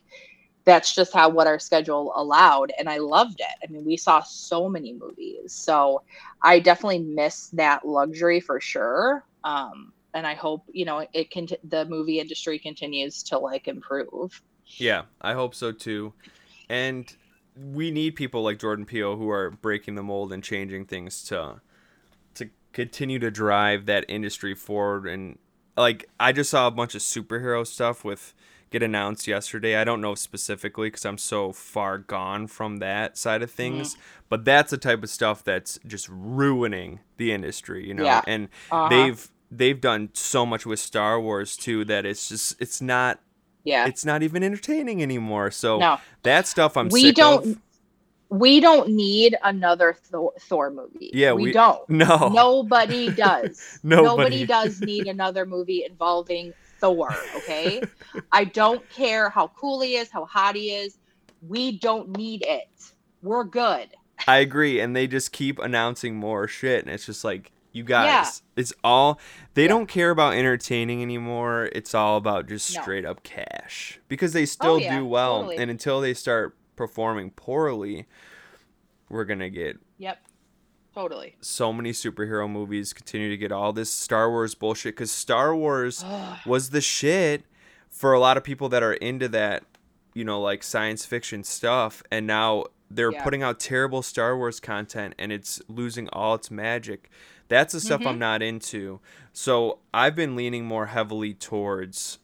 that's just how what our schedule allowed, and I loved it. I mean, we saw so many movies, so I definitely miss that luxury for sure. Um, and I hope you know it can the movie industry continues to like improve. Yeah, I hope so too. And we need people like Jordan Peele who are breaking the mold and changing things to to continue to drive that industry forward and like I just saw a bunch of superhero stuff with get announced yesterday. I don't know specifically cuz I'm so far gone from that side of things, but that's the type of stuff that's just ruining the industry, you know. Yeah. And Uh-huh. they've they've done so much with Star Wars too that it's just it's not yeah, it's not even entertaining anymore. So no. that stuff I'm We sick don't- of. we don't need another Thor, Thor movie. Yeah, we, we- don't. No. Nobody does. Nobody. Nobody does need another movie involving Thor, okay? I don't care how cool he is, how hot he is. We don't need it. We're good. I agree, and they just keep announcing more shit, and it's just like You guys, it's all they don't care about entertaining anymore. It's all about just No. straight up cash because they oh, still yeah, do well. totally. And until they start performing poorly, we're gonna get Yep. Totally. so many superhero movies. Continue to get all this Star Wars bullshit because Star Wars was the shit for a lot of people that are into that, you know, like science fiction stuff. And now they're Yeah. putting out terrible Star Wars content and it's losing all its magic. That's the stuff Mm-hmm. I'm not into. So I've been leaning more heavily towards,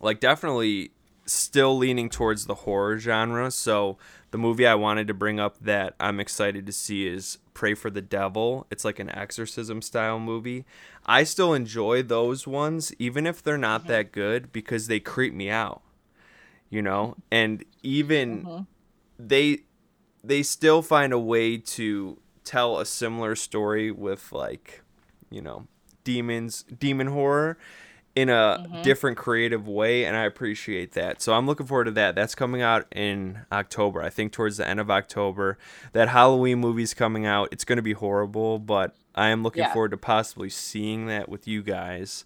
like, definitely still leaning towards the horror genre. So the movie I wanted to bring up that I'm excited to see is Prey for the Devil. It's like an exorcism style movie. I still enjoy those ones, even if they're not that good, because they creep me out. You know? And even Mhm. They they still find a way to tell a similar story with like, you know, demons, demon horror in a Mhm. different creative way and I appreciate that. So I'm looking forward to that. That's coming out in October. I think towards the end of October. That Halloween movie's coming out. It's going to be horrible, but I am looking Yeah. forward to possibly seeing that with you guys.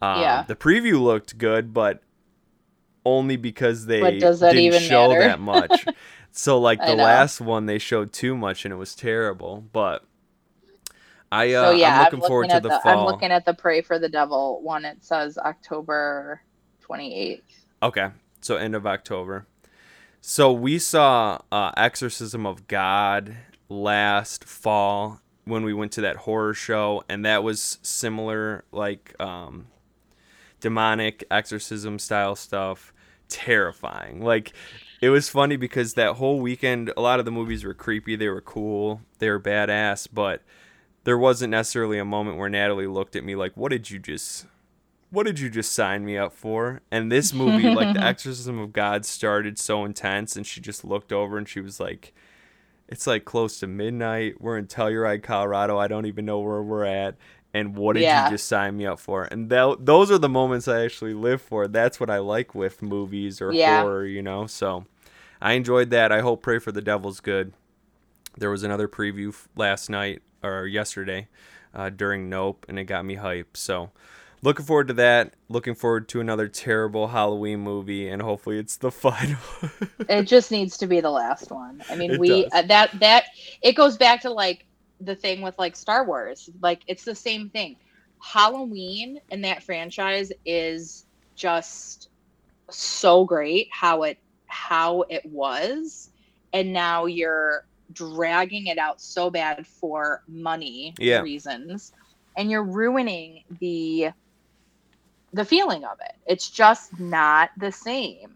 Um, Yeah. The preview looked good, but only because they But does that didn't show matter? that much. so like the last one, they showed too much and it was terrible. But I uh, so yeah, I'm looking forward to the, the, fall. I'm looking at the Prey for the Devil one. It says October 28th. Okay, so end of October. So we saw uh, Exorcism of God last fall when we went to that horror show, and that was similar, like um, demonic exorcism style stuff. Terrifying. Like it was funny because that whole weekend, a lot of the movies were creepy. They were cool. They were badass, but there wasn't necessarily a moment where Natalie looked at me like, "What did you just?" what did you just sign me up for? And this movie, like The Exorcism of God, started so intense, and she just looked over and she was like, It's like close to midnight. We're in Telluride, Colorado. I don't even know where we're at. And what did Yeah. you just sign me up for? And tho- those are the moments I actually live for. That's what I like with movies or Yeah. horror, you know? So I enjoyed that. I hope Prey for the Devil's good. There was another preview f- last night or yesterday uh, during Nope, and it got me hyped. So looking forward to that. Looking forward to another terrible Halloween movie, and hopefully it's the final. It just needs to be the last one. I mean, It we uh, that that it goes back to like the thing with like Star Wars. Like it's the same thing. Halloween and that franchise is just so great how it how it was and now you're dragging it out so bad for money Yeah. reasons and you're ruining the the feeling of it. It's just not the same.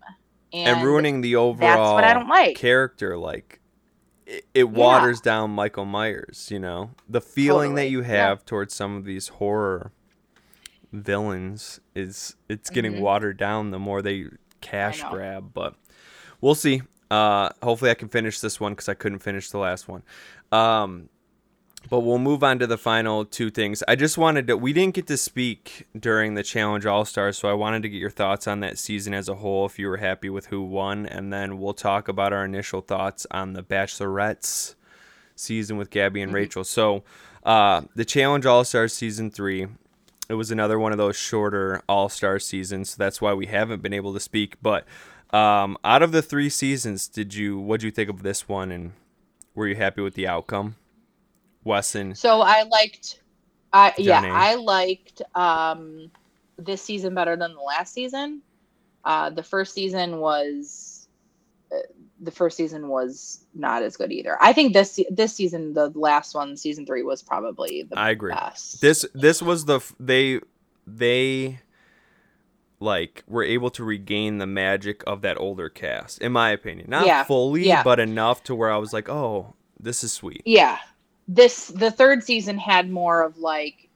and ruining the overall that's what I don't like. character. Like it, it waters down Michael Myers. You know the feeling that Totally, you yeah. have towards some of these horror villains is it's getting Mhm. watered down the more they cash grab. But we'll see. Uh, hopefully I can finish this one because I couldn't finish the last one. Um, but we'll move on to the final two things. I just wanted to, we didn't get to speak during the Challenge All Stars, so I wanted to get your thoughts on that season as a whole, if you were happy with who won, and then we'll talk about our initial thoughts on the Bachelorette's season with Gabby and Mhm. Rachel. So, uh, the Challenge All Stars season three, it was another one of those shorter All Star seasons, so that's why we haven't been able to speak. But um, out of the three seasons, did you what do you think of this one, and were you happy with the outcome? Wesson, So I liked, I yeah, I liked um, this season better than the last season. Uh, the first season was, uh, the first season was not as good either. I think this this season, the last one, season three, was probably the I agree. best. This this was the they they like were able to regain the magic of that older cast, in my opinion. Not Yeah, fully, yeah. but enough to where I was like, oh, this is sweet. yeah, this the third season had more of like,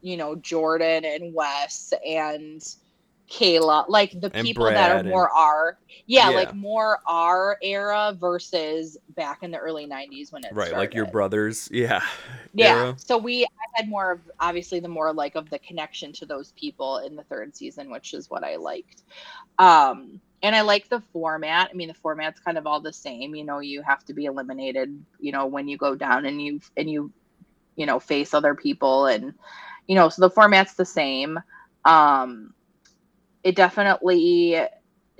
you know, Jordan and Wes and Kailah, like the And people that are Brad and- more our yeah, Yeah. like more our era versus back in the early '90s when it Right, like your brothers, yeah, Yeah. era. So we I had more of obviously the more like of the connection to those people in the third season, which is what I liked. Um and I like the format. I mean the format's kind of all the same. You know, you have to be eliminated, you know, when you go down and you and you you know, face other people and you know, so the format's the same. Um it definitely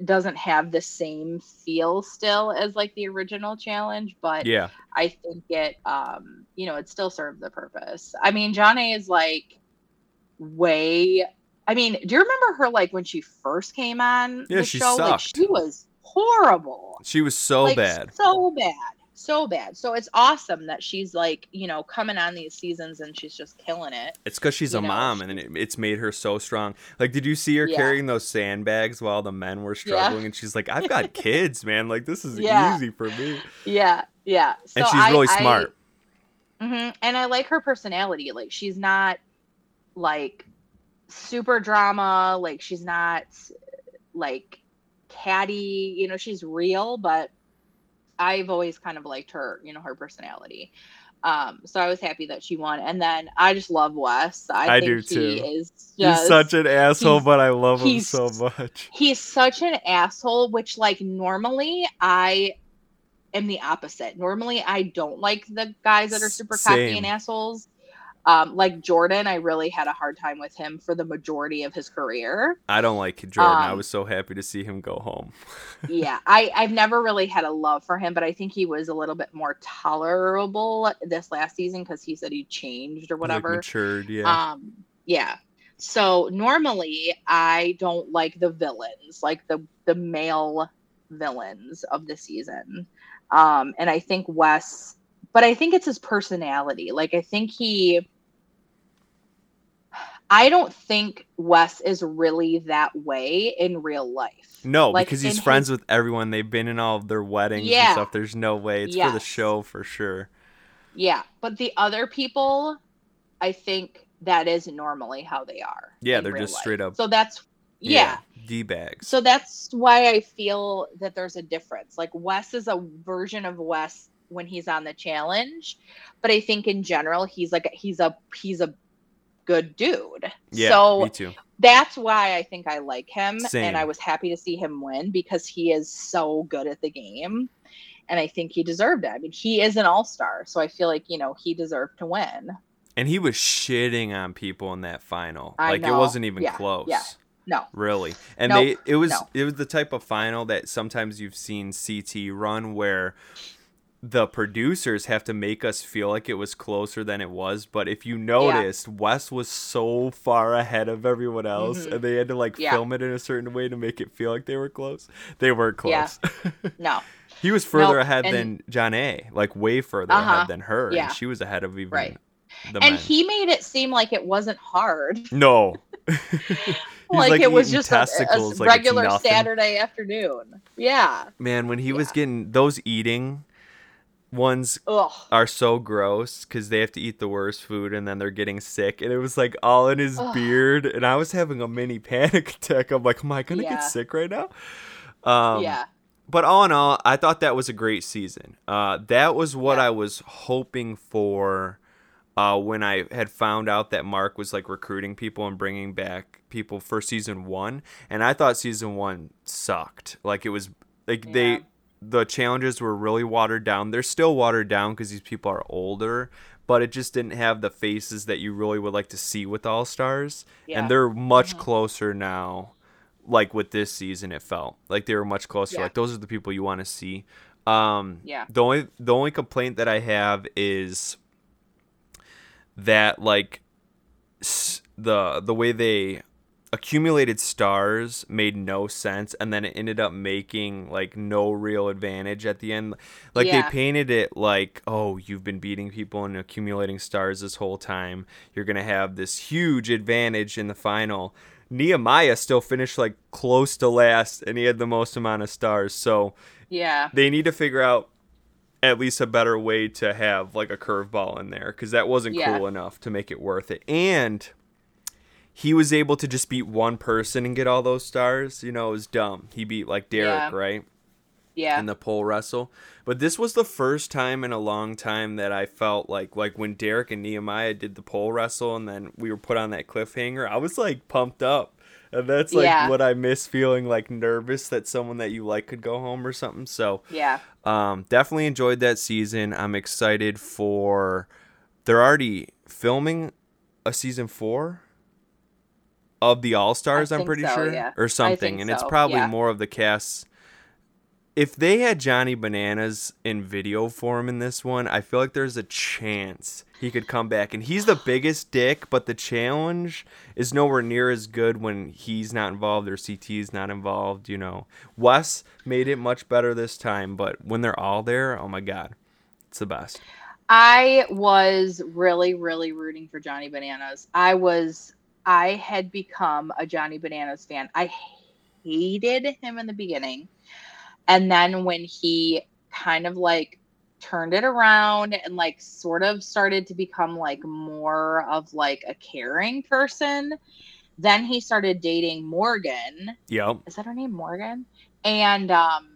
doesn't have the same feel still as like the original challenge, but Yeah. I think it um you know, it still served the purpose. I mean, Jonna is like way I mean, do you remember her like when she first came on Yeah, the she show? Like sucked. she was horrible. She was so like, bad. So bad. So bad. So it's awesome that she's like, you know, coming on these seasons and she's just killing it. It's because she's you a know, mom, and it, it's made her so strong. Like, did you see her Yeah. carrying those sandbags while the men were Yeah. struggling? And she's like, "I've got kids, man. Like, this is Yeah. easy for me." Yeah. Yeah. So and she's I- really I- smart. hmm And I like her personality. Like she's not like super drama. Like she's not like catty. You know, she's real, but I've always kind of liked her. You know, her personality. Um, so I was happy that she won. And then I just love Wes. I, I think do he too. is He's such an asshole, but I love him so much. he's such an asshole which like normally i am the opposite normally i don't like the guys that are super cocky and assholes um, like jordan i really had a hard time with him for the majority of his career I don't like Jordan. I Um, was so happy to see him go home. yeah i i've never really had a love for him but i think he was a little bit more tolerable this last season because he said he changed or Like, whatever matured, yeah. Um, yeah. So normally I don't like the villains, like the the male villains of the season. Um, and I think Wes, but I think it's his personality. Like I think he I don't think Wes is really that way in real life. no, like, because he's friends his- with everyone. They've been in all of their weddings and stuff. There's no way. It's for the show for sure. Yeah, but the other people, I think that is normally how they are. Yeah, they're just life. straight up- So that's yeah. D bags. So that's why I feel that there's a difference. Like Wes is a version of Wes when he's on the challenge, but I think in general he's like he's a he's a good dude. yeah, so me too. that's why I think I like him Same. and I was happy to see him win because he is so good at the game. And I think he deserved it. I mean, he is an all-star, so I feel like, you know, he deserved to win. And he was shitting on people in that final. I like it wasn't even Yeah, close. yeah. No. Really. And Nope, they it was no. it was the type of final that sometimes you've seen CT run where the producers have to make us feel like it was closer than it was, but if you noticed, Wes was so far ahead of everyone else Mhm. and they had to like Yeah. film it in a certain way to make it feel like they were close. They weren't Yeah. close. No. he was further Nope, ahead and- than Jonna, like way further Uh-huh, ahead than her. yeah. And she was ahead of even Right. the And men. he made it seem like it wasn't hard. No. He's like, it was just a, a like regular. Saturday afternoon. Yeah. Man, when he was getting those eating ones Ugh. are so gross because they have to eat the worst food and then they're getting sick and it was like all in his Ugh. beard and I was having a mini panic attack. I'm like, am I gonna Yeah. get sick right now? Um, yeah. But all in all, I thought that was a great season. Uh, that was what Yeah. I was hoping for uh, when I had found out that Mark was like recruiting people and bringing back people for season one. And I thought season one sucked. Like it was like Yeah. they the challenges were really watered down. They're still watered down because these people are older, but it just didn't have the faces that you really would like to see with All Stars. Yeah. And they're much Mhm. closer now. Like with this season, it felt like they were much closer. Yeah. Like those are the people you want to see. Um, Yeah. The only the only complaint that I have is that like s- the the way they accumulated stars made no sense and then it ended up making like no real advantage at the end like Yeah. they painted it like oh you've been beating people and accumulating stars this whole time you're gonna have this huge advantage in the final nehemiah still finished like close to last and he had the most amount of stars so Yeah. they need to figure out at least a better way to have like a curveball in there because that wasn't Yeah. cool enough to make it worth it. And he was able to just beat one person and get all those stars. You know, it was dumb. He beat like Derek, Yeah. right? Yeah. In the pole wrestle. But this was the first time in a long time that I felt like like when Derek and Nehemiah did the pole wrestle and then we were put on that cliffhanger, I was like pumped up. And that's like Yeah. what I miss feeling like nervous that someone that you like could go home or something. So yeah. um, definitely enjoyed that season. I'm excited for they're already filming a season four of the All Stars. I'm pretty so, sure, yeah. or something, and it's probably yeah. more of the cast. If they had Johnny Bananas in video form in this one, I feel like there's a chance he could come back. And he's the biggest dick, but the challenge is nowhere near as good when he's not involved or CT's not involved. You know, Wes made it much better this time, but when they're all there, oh my god, it's the best. I was really, really rooting for Johnny Bananas. I was, I had become a Johnny Bananas fan. I hated him in the beginning. And then when he kind of like turned it around and like sort of started to become like more of like a caring person, then he started dating Morgan Yep. is that her name morgan and um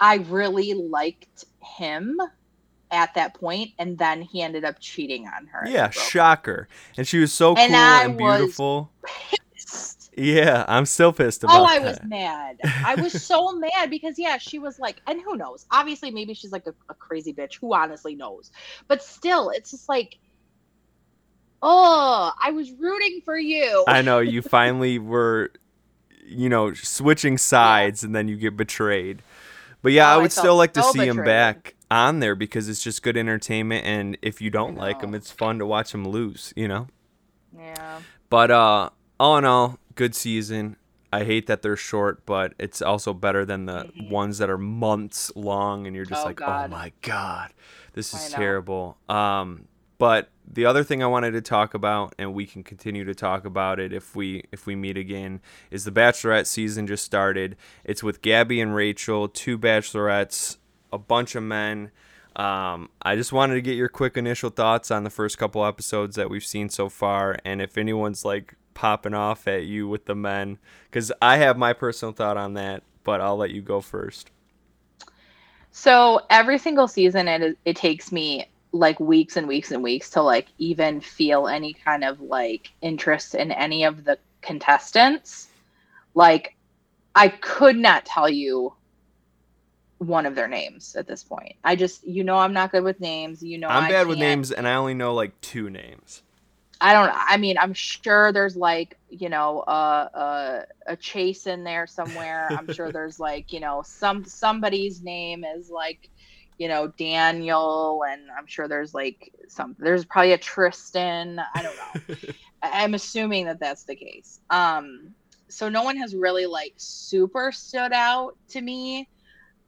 i really liked him at that point and then he ended up cheating on her. Yeah, shocker. And she was so And cool I and was beautiful. Yeah, I'm still pissed oh, about oh i that. was mad. I was so mad because yeah she was like and who knows? Obviously maybe she's like a, a crazy bitch. Who honestly knows? But still it's just like oh i was rooting for you. I know you finally were, you know, switching sides, and then you get betrayed. But yeah, Oh, I I would felt still like to so see him back on there because it's just good entertainment, and if you don't like them it's fun to watch them lose. You know. yeah But uh, all in all, good season. I hate that they're short, but it's also better than the ones that are months long, and you're just Oh, like, oh my god, this is terrible. Um, but the other thing I wanted to talk about, and we can continue to talk about it if we if we meet again, is the Bachelorette season just started. It's with Gabby and Rachel, two Bachelorettes, a bunch of men. Um, I just wanted to get your quick initial thoughts on the first couple episodes that we've seen so far, and if anyone's like popping off at you with the men, because I have my personal thought on that, but I'll let you go first. So every single season, it it takes me like weeks and weeks and weeks to like even feel any kind of like interest in any of the contestants. Like, I could not tell you one of their names at this point. I just, you know, I'm not good with names. You know, I'm I bad with can't- names, and I only know like two names. I don't. I mean, I'm sure there's like you know uh, uh, a chase in there somewhere. I'm sure there's like you know some somebody's name is like you know Daniel, and I'm sure there's like some. There's probably a Tristan. I don't know. I'm assuming that that's the case. Um, so no one has really like super stood out to me,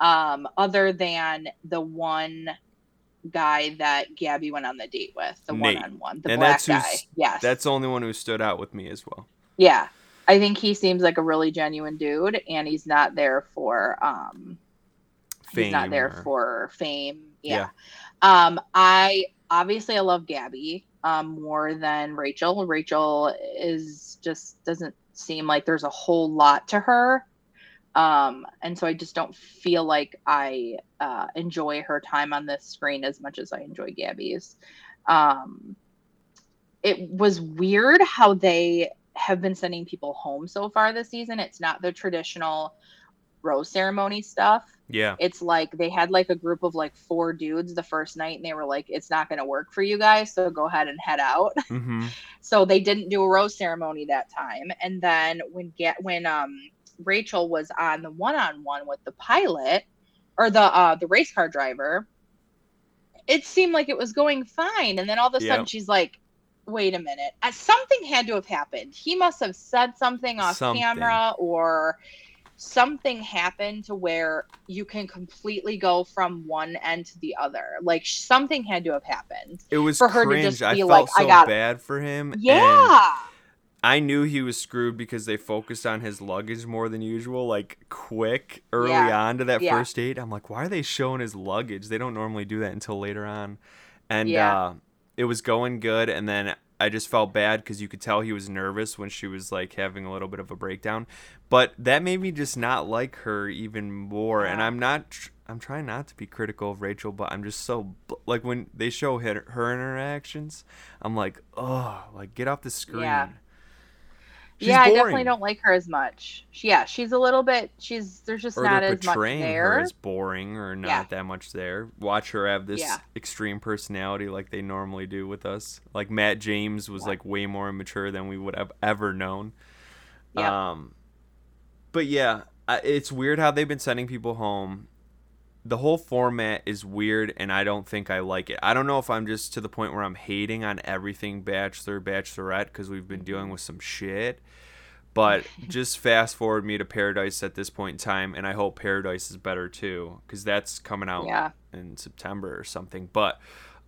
um, other than the one guy that Gabby went on the date with, the one on one, the And black that's guy. Yes, That's the only one who stood out with me as well. yeah. I think he seems like a really genuine dude, and he's not there for um, he's not there or- for fame. Yeah. Um, I obviously I love Gabby um more than Rachel. Rachel is just doesn't seem like there's a whole lot to her. Um, and so I just don't feel like I uh, enjoy her time on this screen as much as I enjoy Gabby's. Um, it was weird how they have been sending people home so far this season. It's not the traditional rose ceremony stuff Yeah. it's like they had like a group of like four dudes the first night and they were like it's not going to work for you guys so go ahead and head out hmm so they didn't do a rose ceremony that time and then when get when um rachel was on the one-on-one with the pilot or the uh the race car driver it seemed like it was going fine and then all of a sudden Yep. she's like wait a minute uh, something had to have happened he must have said something off Something. camera or something happened to where you can completely go from one end to the other like something had to have happened It was For her to cringe. just I be felt like, so "I got bad for him. and yeah I knew he was screwed because they focused on his luggage more than usual, like quick early Yeah. on to that Yeah. first date. I'm like, why are they showing his luggage? They don't normally do that until later on. And Yeah. uh, it was going good, and then I just felt bad because you could tell he was nervous when she was like having a little bit of a breakdown. But that made me just not like her even more. And I'm not. Tr- I'm trying not to be critical of Rachel, but I'm just so bl- like when they show her, her interactions, I'm like, oh, like get off the screen. Yeah. She's yeah, I definitely don't like her as much. She, yeah, she's a little bit. She's there's just or not as much portraying her there. as boring or not Yeah. that much there. Watch her have this Yeah. extreme personality like they normally do with us. Like Matt James was Yeah. like way more immature than we would have ever known. Yep. Um, but yeah, it's weird how they've been sending people home. The whole format is weird, and I don't think I like it. I don't know if I'm just to the point where I'm hating on everything Bachelor, Bachelorette because we've been dealing with some shit. But just fast forward me to Paradise at this point in time, and I hope Paradise is better too because that's coming out yeah, in September or something. But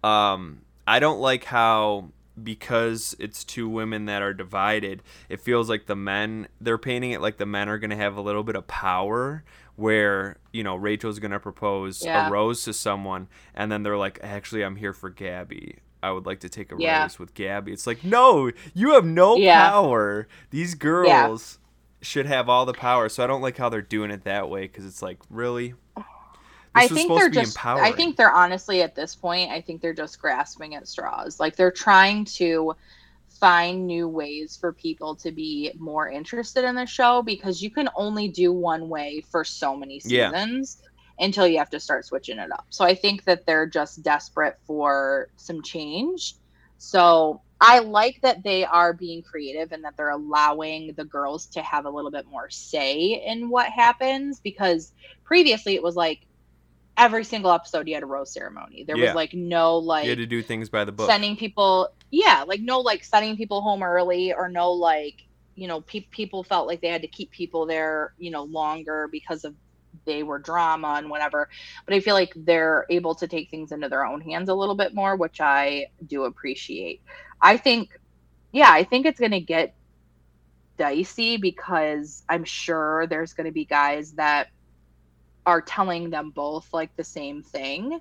um, I don't like how because it's two women that are divided, it feels like the men they're painting it like the men are gonna have a little bit of power. Where you know Rachel's gonna propose Yeah. a rose to someone, and then they're like, "Actually, I'm here for Gabby. I would like to take a Yeah. rose with Gabby." It's like, no, you have no Yeah. power. These girls should have all the power. So I don't like how they're doing it that way because it's like, really. This I think they're just. I think they're honestly at this point. I think they're just grasping at straws. Like they're trying to find new ways for people to be more interested in the show because you can only do one way for so many Yeah. seasons until you have to start switching it up. So I think that they're just desperate for some change. So I like that they are being creative and that they're allowing the girls to have a little bit more say in what happens because previously it was like every single episode you had a rose ceremony. There Yeah. was like no like you had to do things by the book. sending people yeah like no like sending people home early or no like you know pe- people felt like they had to keep people there you know longer because of they were drama and whatever. But i feel like they're able to take things into their own hands a little bit more which i do appreciate. I think yeah i think it's going to get dicey because i'm sure there's going to be guys that are telling them both like the same thing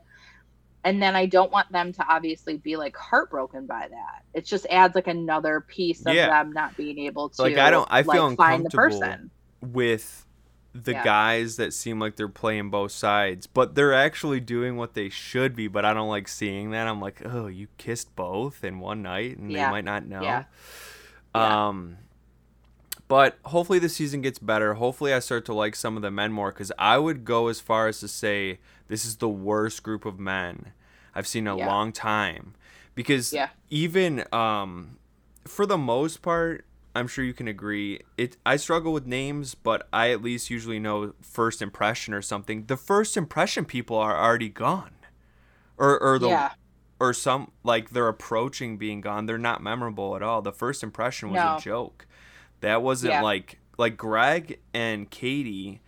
and then I don't want them to obviously be like heartbroken by that. It just adds like another piece of Yeah. them not being able to Like, I don't- I feel like, find the uncomfortable person. with the Yeah. guys that seem like they're playing both sides, but they're actually doing what they should be. But I don't like seeing that. I'm like, oh, you kissed both in one night, and Yeah. they might not know. Yeah. Um, but hopefully the season gets better. Hopefully I start to like some of the men more because I would go as far as to say this is the worst group of men I've seen in a Yeah. long time. Because Yeah. even um, for the most part, I'm sure you can agree. It I struggle with names, but I at least usually know first impression or something. The first impression people are already gone, or or the yeah. or some like they're approaching being gone. They're not memorable at all. The first impression was No. a joke. That wasn't Yeah. like like Greg and Katie.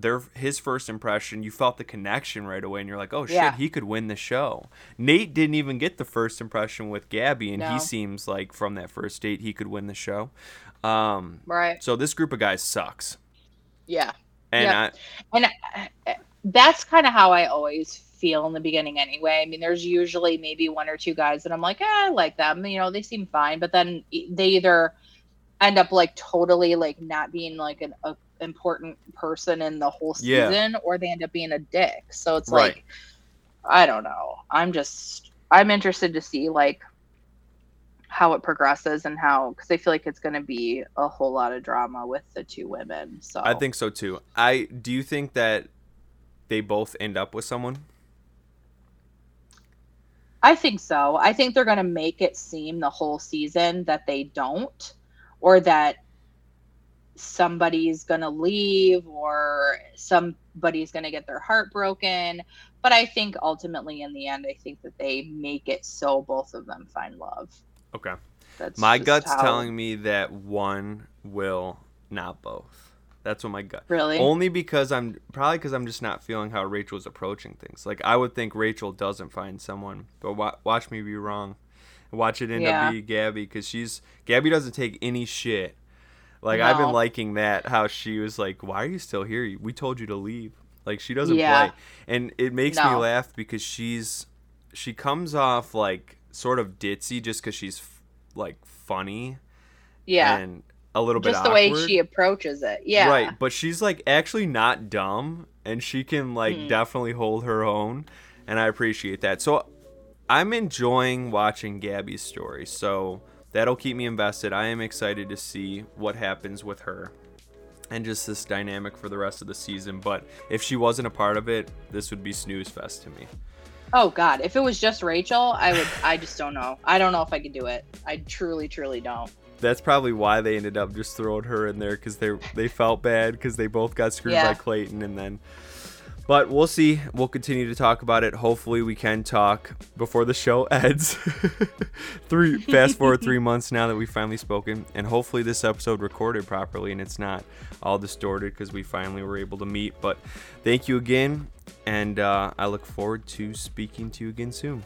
Their his first impression, you felt the connection right away, and you're like, "Oh shit, Yeah. he could win the show." Nate didn't even get the first impression with Gabby, and he seems like from that first date he could win the show. Um, Right. so this group of guys sucks, Yeah. and Yeah. I, And uh, that's kind of how I always feel in the beginning anyway. I mean, there's usually maybe one or two guys that I'm like, eh, I like them. You know, they seem fine. But then they either end up like totally like not being like an a important person in the whole Yeah. season or they end up being a dick. So it's Right. like, I don't know. I'm just, I'm interested to see like how it progresses and how, because I feel like it's going to be a whole lot of drama with the two women. So I think so too. I do you think that they both end up with someone? I think so. I think they're going to make it seem the whole season that they don't, or that somebody's going to leave, or somebody's going to get their heart broken. But I think ultimately, in the end, I think that they make it so both of them find love. Okay. That's My gut's how- telling me that one will, not both. That's what my gut. Really? Only because I'm probably because I'm just not feeling how Rachel's approaching things. Like I would think Rachel doesn't find someone, but wa- watch me be wrong. Watch it end Yeah. up be Gabby because she's Gabby doesn't take any shit. Like I've been liking that how she was like, "Why are you still here? We told you to leave." Like she doesn't Yeah. play, and it makes me laugh because she's she comes off like sort of ditzy just because she's f- like funny yeah. and a little bit Just the way she approaches it. Yeah. Right, but she's like actually not dumb and she can like Hmm. definitely hold her own and I appreciate that. So I'm enjoying watching Gabby's story. So that'll keep me invested. I am excited to see what happens with her and just this dynamic for the rest of the season. But if she wasn't a part of it, this would be snooze fest to me. Oh God, if it was just Rachel, I would. I just don't know. I don't know if I could do it. I truly, truly don't. That's probably why they ended up just throwing her in there because they they felt bad because they both got screwed Yeah. by Clayton and then. But we'll see. We'll continue to talk about it. Hopefully, we can talk before the show ends. three fast forward three months now that we've finally spoken, and hopefully this episode recorded properly and it's not all distorted because we finally were able to meet. But thank you again, and uh, I look forward to speaking to you again soon.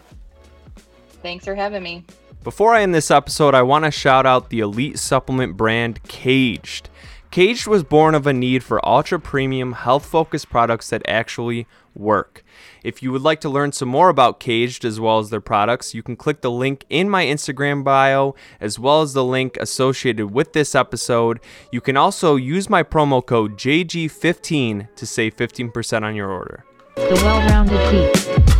Thanks for having me. Before I end this episode, I want to shout out the elite supplement brand Kaged. Kaged was born of a need for ultra premium, health focused products that actually work. If you would like to learn some more about Kaged as well as their products, you can click the link in my Instagram bio as well as the link associated with this episode. You can also use my promo code JG15 to save 15% on your order. The Well Rounded Geek.